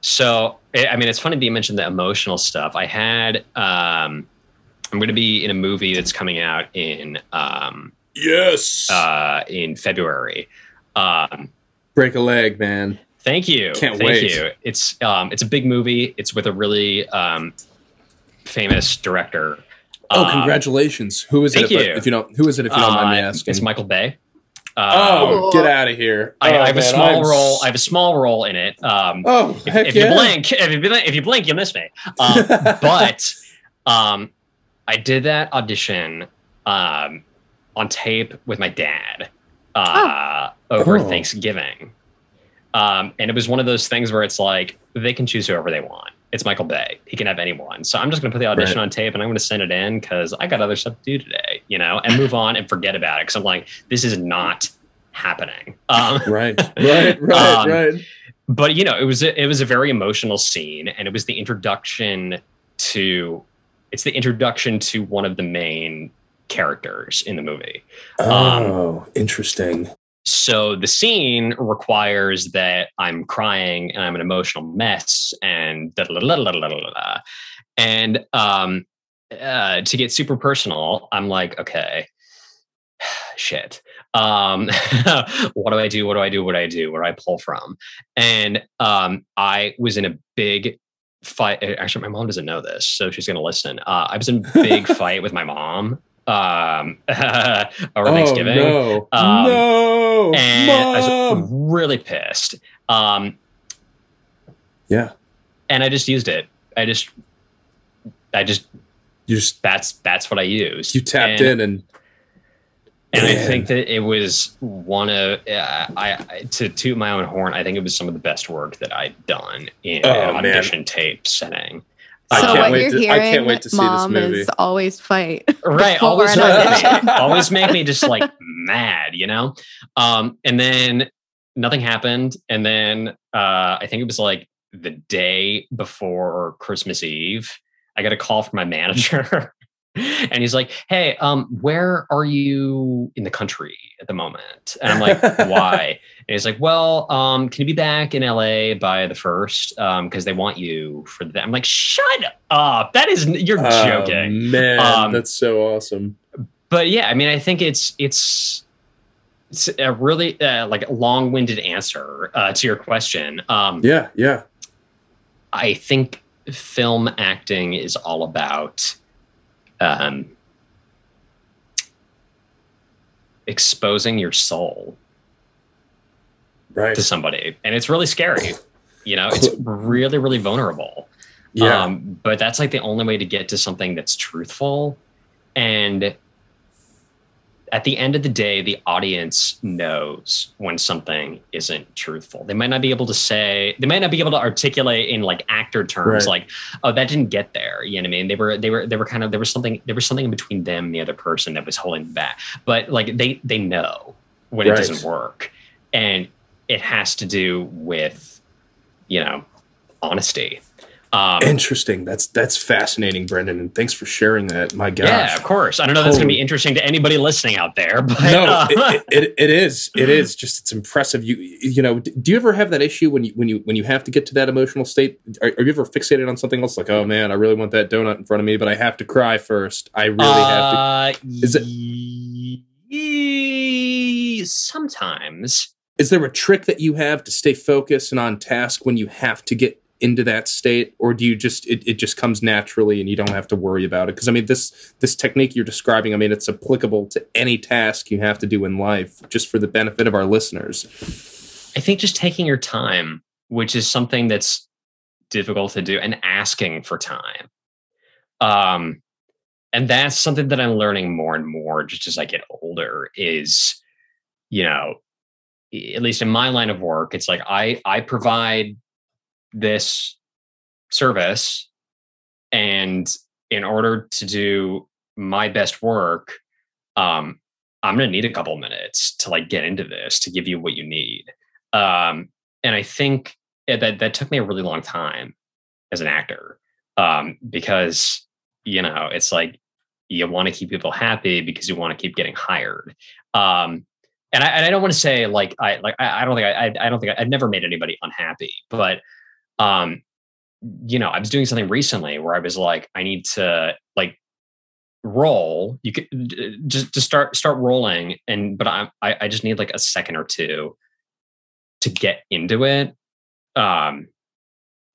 So, I I mean, it's funny that you mentioned the emotional stuff. I had, um, I'm going to be in a movie that's coming out in, um, yes. uh, in February. Um, Break a leg, man. Thank you. Can't Thank wait. you. It's um it's a big movie. It's with a really um famous director. Oh, Um, congratulations! Who is it? if, you. if you don't, who is it? If you don't mind me uh, asking. It's Michael Bay. Oh, Um, get out of here! I, Oh, I have a small I'm role. I have a small role in it. Um, Oh, if, if yeah. you blink, if you blink, if you blink, you miss me. Um, but um, I did that audition um, on tape with my dad uh, over Oh. Thanksgiving. Um, and it was one of those things where it's like they can choose whoever they want. It's Michael Bay. He can have anyone. So I'm just going to put the audition Right. on tape and I'm going to send it in because I got other stuff to do today, you know, and move on and forget about it. Because I'm like, this is not happening. Um, Right, right, right, Um, right. but you know it was a, it was a very emotional scene and it was the introduction to it's the introduction to one of the main characters in the movie Um, Oh, interesting so the scene requires that I'm crying and I'm an emotional mess and da da da da da da And um, uh, to get super personal, I'm like, okay, shit. Um, what do I do? What do I do? What do I do? Where do I pull from? And um, I was in a big fight. Actually, my mom doesn't know this, so she's going to listen. Uh, I was in a big fight with my mom um over thanksgiving Oh, no. Um, no. and I Mom. was really pissed. Um, yeah. and I just used it. I just, I just, you just that's that's what I used. You tapped And- in and and I think that it was one of uh, I I- to toot my own horn. I think it was some of the best work that I'd done in Oh, an man. audition tape setting. I So can't what wait you're to- I hearing, can't wait to see this mom, movie. is always fight. right always make, always make me just like mad you know um and then nothing happened and then uh i think it was like the day before christmas eve i got a call from my manager and he's like hey um where are you in the country at the moment and i'm like why and he's like well um can you be back in la by the first um because they want you for that i'm like shut up that is you're Oh, joking man, Um, that's so awesome. but yeah, I mean, I think it's it's it's a really uh, like long-winded answer uh, to your question. Um, Yeah, yeah. I think film acting is all about um, exposing your soul Right. to somebody, and it's really scary. You know, it's really, really vulnerable. Yeah. Um, but that's like the only way to get to something that's truthful. And at the end of the day, the audience knows when something isn't truthful. They might not be able to say, they might not be able to articulate in like actor terms, Right. like, oh, that didn't get there. You know what I mean? They were, they were, they were kind of, there was something, there was something in between them and the other person that was holding them back. But like they, they know when Right. it doesn't work. And it has to do with, you know, honesty. Um, Interesting. That's that's fascinating, Brendan, and thanks for sharing that. My gosh. Yeah, of course. I don't know if that's going to be interesting to anybody listening out there, but no, uh, it, it, it is. It is just it's impressive. You you know, do you ever have that issue when you when you when you have to get to that emotional state? Are, are you ever fixated on something else? Like, oh man, I really want that donut in front of me, but I have to cry first. I really uh, have to. Is it? sometimes. Is there a trick that you have to stay focused and on task when you have to get into that state, or do you just it, it just comes naturally and you don't have to worry about it? Because I mean, this this technique you're describing, I mean, it's applicable to any task you have to do in life, just for the benefit of our listeners. I think just taking your time, which is something that's difficult to do, and asking for time. Um, and that's something that I'm learning more and more just as I get older is, you know, at least in my line of work, it's like I I provide this service and in order to do my best work, um, I'm gonna need a couple minutes to like get into this to give you what you need. Um, and I think that that took me a really long time as an actor um, because you know it's like you want to keep people happy because you want to keep getting hired. Um, and I, and I don't want to say like I like I, don't think I, I don't think I, I've never made anybody unhappy, but um, you know I was doing something recently where I was like I need to like roll. You could just to start start rolling and but I i just need like a second or two to get into it um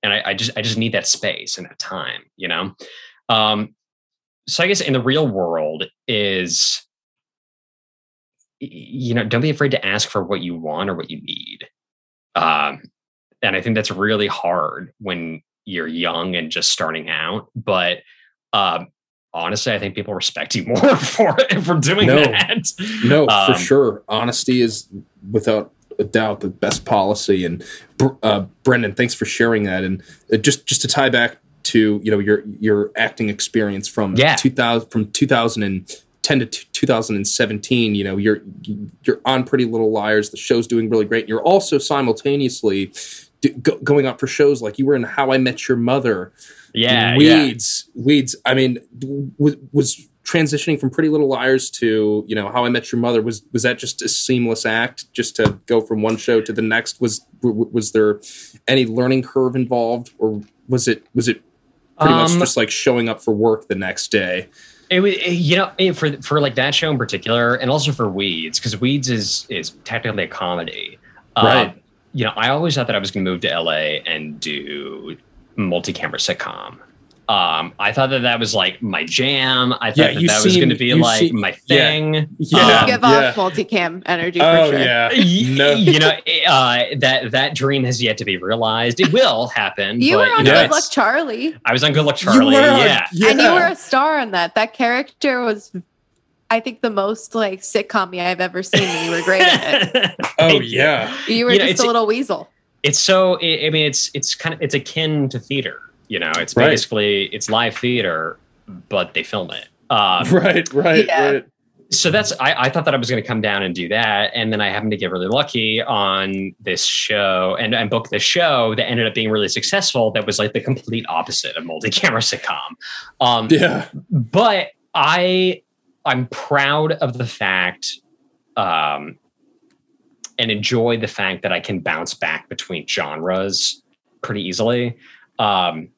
and I, I just i just need that space and that time you know? Um so i guess in the real world is you know don't be afraid to ask for what you want or what you need um and i think that's really hard when you're young and just starting out but um honestly, I think people respect you more for for doing No. that. No, for Um, sure. Honesty is without a doubt the best policy. And uh, Brendan, thanks for sharing that. And uh, just just to tie back to you know your your acting experience from Yeah. 2000 from 2010 to t- 2017. You know you're you're on Pretty Little Liars. The show's doing really great. And you're also simultaneously d- go, going up for shows like you were in How I Met Your Mother. Yeah, yeah. weeds, weeds. I mean, was, was transitioning from Pretty Little Liars to you know How I Met Your Mother. Was was that just a seamless act, just to go from one show to the next? Was was there any learning curve involved, or was it was it pretty much Um, just like showing up for work the next day? It was, you know, it, for for like that show in particular, and also for Weeds, because Weeds is is technically a comedy. Um, Right. You know, I always thought that I was going to move to LA and do multi-camera sitcom. Um, I thought that that was like my jam. I thought Yeah, that you that was going to be you like seem- my yeah. thing. Yeah. Um, Give off multicam energy for Oh sure. yeah, no. you know uh, that that dream has yet to be realized. It will happen. You but, were on you know, Good Luck Charlie, I was on Good Luck Charlie. were on- yeah. and you were a star on that. That character was, I think, the most like sitcom I've ever seen. and You were great at it. Oh yeah, You were You just it's- a little weasel. it's so i I mean it's it's kind of it's akin to theater you know it's Right. basically it's live theater but they film it um, right, right, Yeah. right. so that's I, I thought that i was going to come down and do that and then i happened to get really lucky on this show and, and book this show that ended up being really successful that was like the complete opposite of multi-camera sitcom um, Yeah, but I I'm proud of the fact um and enjoy the fact that I can bounce back between genres pretty easily. Um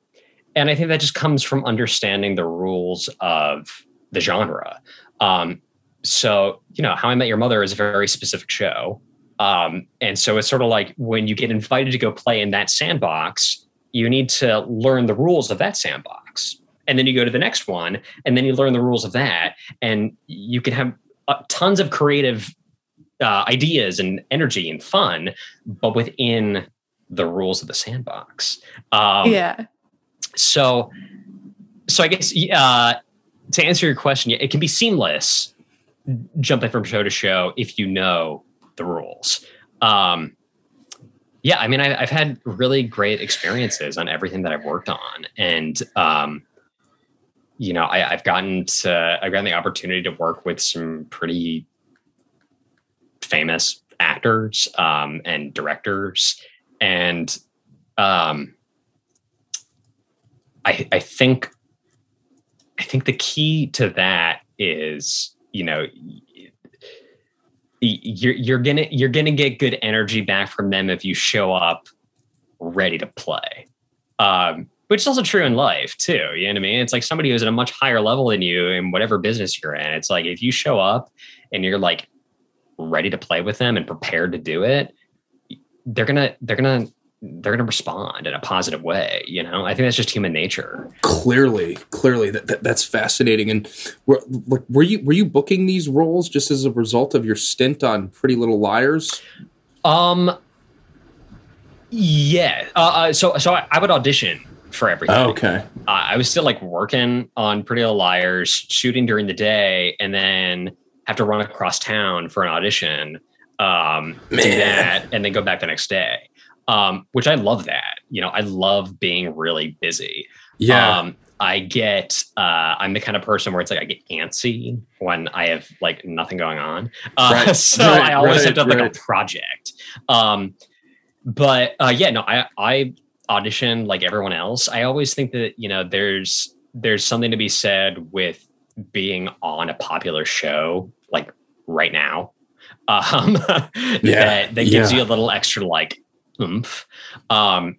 and I think that just comes from understanding the rules of the genre. Um so, you know, How I Met Your Mother is a very specific show. Um and so it's sort of like when you get invited to go play in that sandbox, you need to learn the rules of that sandbox. And then you go to the next one and then you learn the rules of that and you can have uh, tons of creative uh, ideas and energy and fun but within the rules of the sandbox. Um, yeah. so so i guess uh, to answer your question yeah, it can be seamless. Jumping from show to show if you know the rules. Um, yeah i mean I, i've had really great experiences on everything that i've worked on and um, you know I, i've gotten to i've gotten the opportunity to work with some pretty famous actors um, and directors and um, I, I think I think the key to that is you know, you're you're gonna you're gonna get good energy back from them if you show up ready to play. Um, which is also true in life too. You know what I mean? It's like somebody who's at a much higher level than you in whatever business you're in. It's like if you show up and you're like ready to play with them and prepared to do it, they're gonna they're gonna they're gonna respond in a positive way. You know, I think that's just human nature. clearly, clearly that, that that's fascinating. And were, were you were you booking these roles just as a result of your stint on Pretty Little Liars? Um, yeah. Uh, uh, so so I, I would audition for everything. Okay. uh, I was still like working on Pretty Little Liars, shooting during the day, and then have to run across town for an audition, um, do that, and then go back the next day. Um, which I love that. You know, I love being really busy. Yeah. Um, I get, uh, I'm the kind of person where it's like I get antsy when I have like nothing going on. Uh, Right, so right, I always right, have to have like a project. Um, but uh, yeah, no, I, I audition like everyone else. I always think that, you know, there's, there's something to be said with being on a popular show like right now. Um, Yeah, that, that gives yeah. you a little extra like oomph. Um,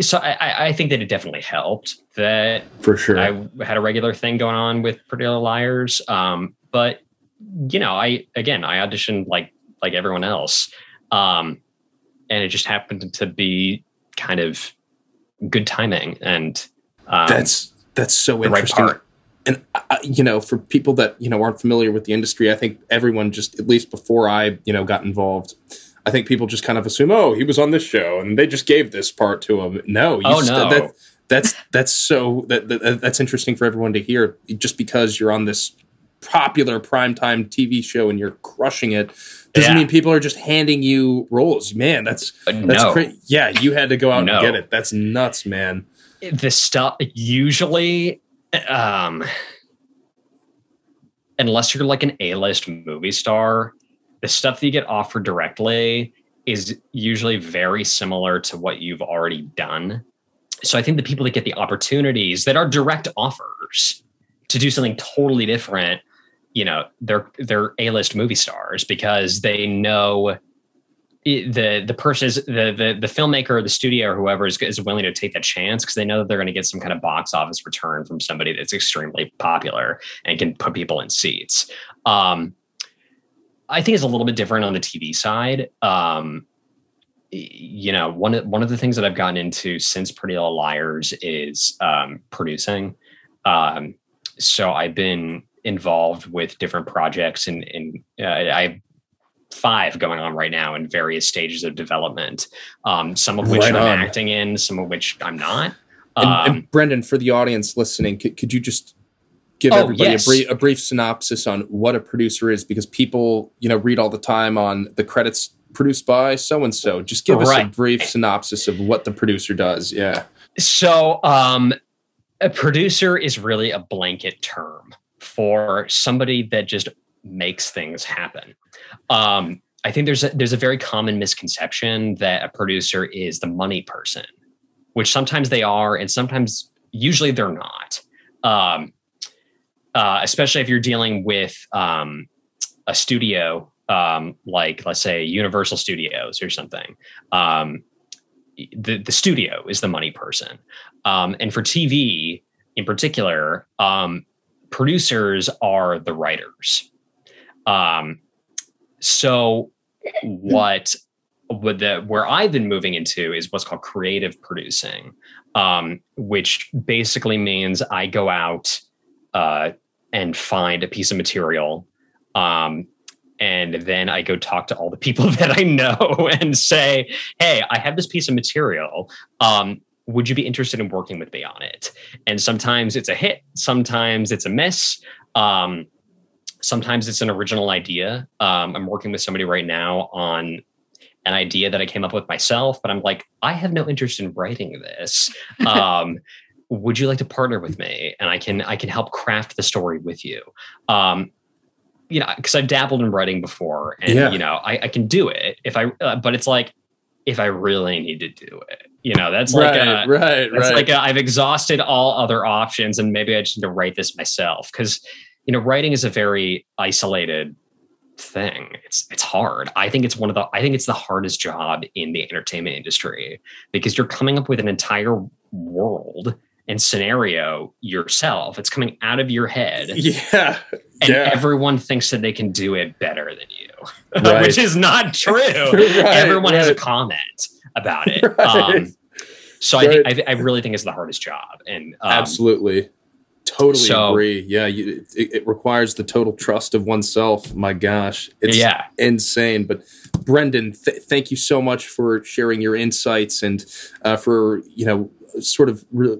so I, I- think that it definitely helped that For sure. I had a regular thing going on with Pretty Little Liars. Um, but you know, I again I auditioned like like everyone else, um, and it just happened to be kind of good timing and um, that's that's so the right interesting. and I, you know, for people that you know aren't familiar with the industry, I think everyone just at least before I you know got involved, I think people just kind of assume, oh, he was on this show, and they just gave this part to him. No, you Oh, st- no. that that's that's so that, that that's interesting for everyone to hear. Just because you're on this popular primetime TV show and you're crushing it doesn't Yeah. mean people are just handing you roles. Man, that's that's no. crazy. Yeah, you had to go out No. and get it. That's nuts, man. the stuff usually um unless you're like an A-list movie star, the stuff that you get offered directly is usually very similar to what you've already done. So I think the people that get the opportunities that are direct offers to do something totally different, you know, they're they're A-list movie stars because they know the the person is the the the filmmaker or the studio or whoever is, is willing to take that chance because they know that they're going to get some kind of box office return from somebody that's extremely popular and can put people in seats. Um, I think it's a little bit different on the TV side. Um, you know, one of one of the things that I've gotten into since Pretty Little Liars is um, producing. Um, so I've been involved with different projects and, and uh, I have five going on right now in various stages of development. Um, some of which Right I'm on. acting in, some of which I'm not. Um, and Brendan, for the audience listening, could, could you just give Oh, everybody yes. a, brief, a brief synopsis on what a producer is? Because people, you know, read all the time on the credits produced by so and so. Just give us a brief synopsis of what the producer does. Yeah. So, um, a producer is really a blanket term for somebody that just makes things happen. Um, I think there's a, there's a very common misconception that a producer is the money person, which sometimes they are, and sometimes usually they're not. Um, uh, especially if you're dealing with um, a studio um, like, let's say, Universal Studios or something. Um, the the studio is the money person, um, and for TV in particular, um, producers are the writers. Um, so what what the where I've been moving into is what's called creative producing, um, which basically means I go out uh, and find a piece of material. Um, and then I go talk to all the people that I know and say, "Hey, I have this piece of material. Um, would you be interested in working with me on it?" And sometimes it's a hit, sometimes it's a miss. Um, sometimes it's an original idea. Um, I'm working with somebody right now on an idea that I came up with myself, but I'm like, I have no interest in writing this. Um, would you like to partner with me? And I can I can help craft the story with you. Um, you know, because I've dabbled in writing before, and Yeah. you know, I, I can do it if I. Uh, but it's like if I really need to do it, you know, that's like Right, a, right, that's right. like a, I've exhausted all other options, and maybe I just need to write this myself because you know, writing is a very isolated thing. It's it's hard. I think it's one of the I think it's the hardest job in the entertainment industry because you're coming up with an entire world and scenario yourself. It's coming out of your head. Yeah. And yeah. everyone thinks that they can do it better than you, Right. which is not true. Right, everyone has a comment about it. Right. Um, so I, think, I, I really think it's the hardest job. And um, Absolutely. Totally so- agree. Yeah, you, it, it requires the total trust of oneself. My gosh, it's Yeah. insane. But Brendan, th- thank you so much for sharing your insights and uh, for you know sort of re-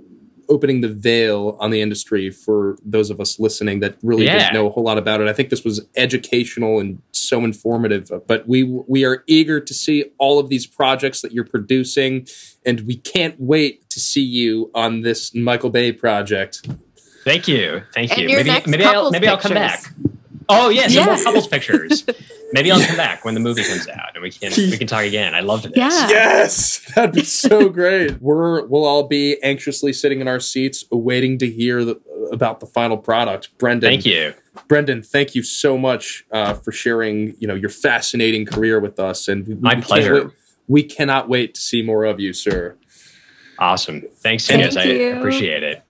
opening the veil on the industry for those of us listening that really Yeah. didn't know a whole lot about it. I think this was educational and so informative. But we we are eager to see all of these projects that you're producing, and we can't wait to see you on this Michael Bay project. Thank you. Thank And you. your Maybe next maybe I'll couples maybe I'll come back. Oh yes, yeah. more Yeah. couples pictures. Maybe I'll come back when the movie comes out and we can we can talk again. I loved this. Yeah. Yes, that'd be so great. We're we'll all be anxiously sitting in our seats, waiting to hear the, about the final product. Brendan, Thank you. Brendan. Thank you so much uh, for sharing. You know your fascinating career with us, and we, we My can't pleasure. we cannot wait to see more of you, sir. Awesome. Thanks, Thank Genius. I you. appreciate it.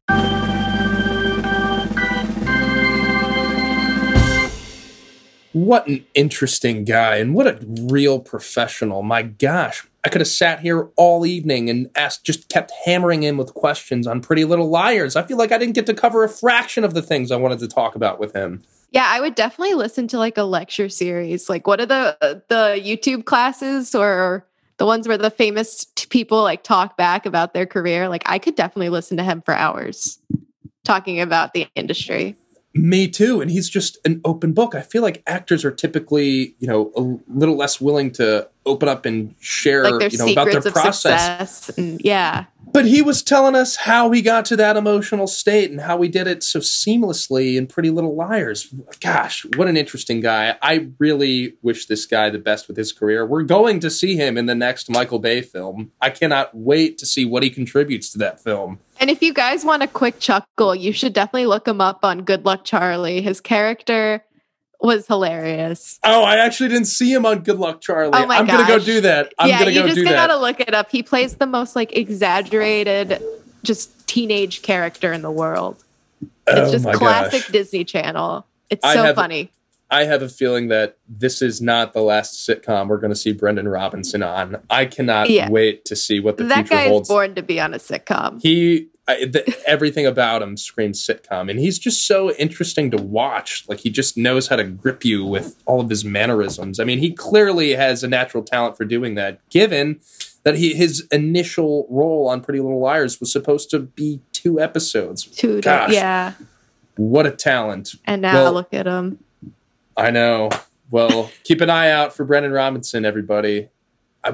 What an interesting guy, and what a real professional. My gosh, I could have sat here all evening and asked, just kept hammering in with questions on Pretty Little Liars. I feel like I didn't get to cover a fraction of the things I wanted to talk about with him. Yeah, I would definitely listen to like a lecture series. Like, what are the the YouTube classes or the ones where the famous people like talk back about their career. Like I could definitely listen to him for hours talking about the industry. Me too. And he's just an open book. I feel like actors are typically, you know, a little less willing to open up and share, Like you know, about their process. And yeah. But he was telling us how he got to that emotional state and how he did it so seamlessly in Pretty Little Liars. Gosh, what an interesting guy. I really wish this guy the best with his career. We're going to see him in the next Michael Bay film. I cannot wait to see what he contributes to that film. And if you guys want a quick chuckle, you should definitely look him up on Good Luck Charlie. His character was hilarious. Oh, I actually didn't see him on Good Luck Charlie. Oh my I'm going to go do that. I'm yeah, going to you just gotta look it up. He plays the most like exaggerated, just teenage character in the world. It's Oh just classic gosh. Disney Channel. It's I so have- funny. I have a feeling that this is not the last sitcom we're going to see Brendan Robinson on. I cannot Yeah. wait to see what the That future guy is born to be on a sitcom. he I, the, everything about him screams sitcom and he's just so interesting to watch like he just knows how to grip you with all of his mannerisms i mean he clearly has a natural talent for doing that given that he his initial role on pretty little liars was supposed to be two episodes Two, Gosh, yeah. what a talent And now Well, look at him. I know. Well, keep an eye out for Brendan Robinson, everybody.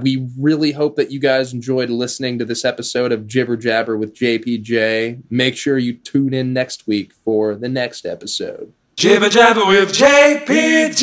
We really hope that you guys enjoyed listening to this episode of Jibber Jabber with JPJ. Make sure you tune in next week for the next episode. Jibber jabber with JPJ.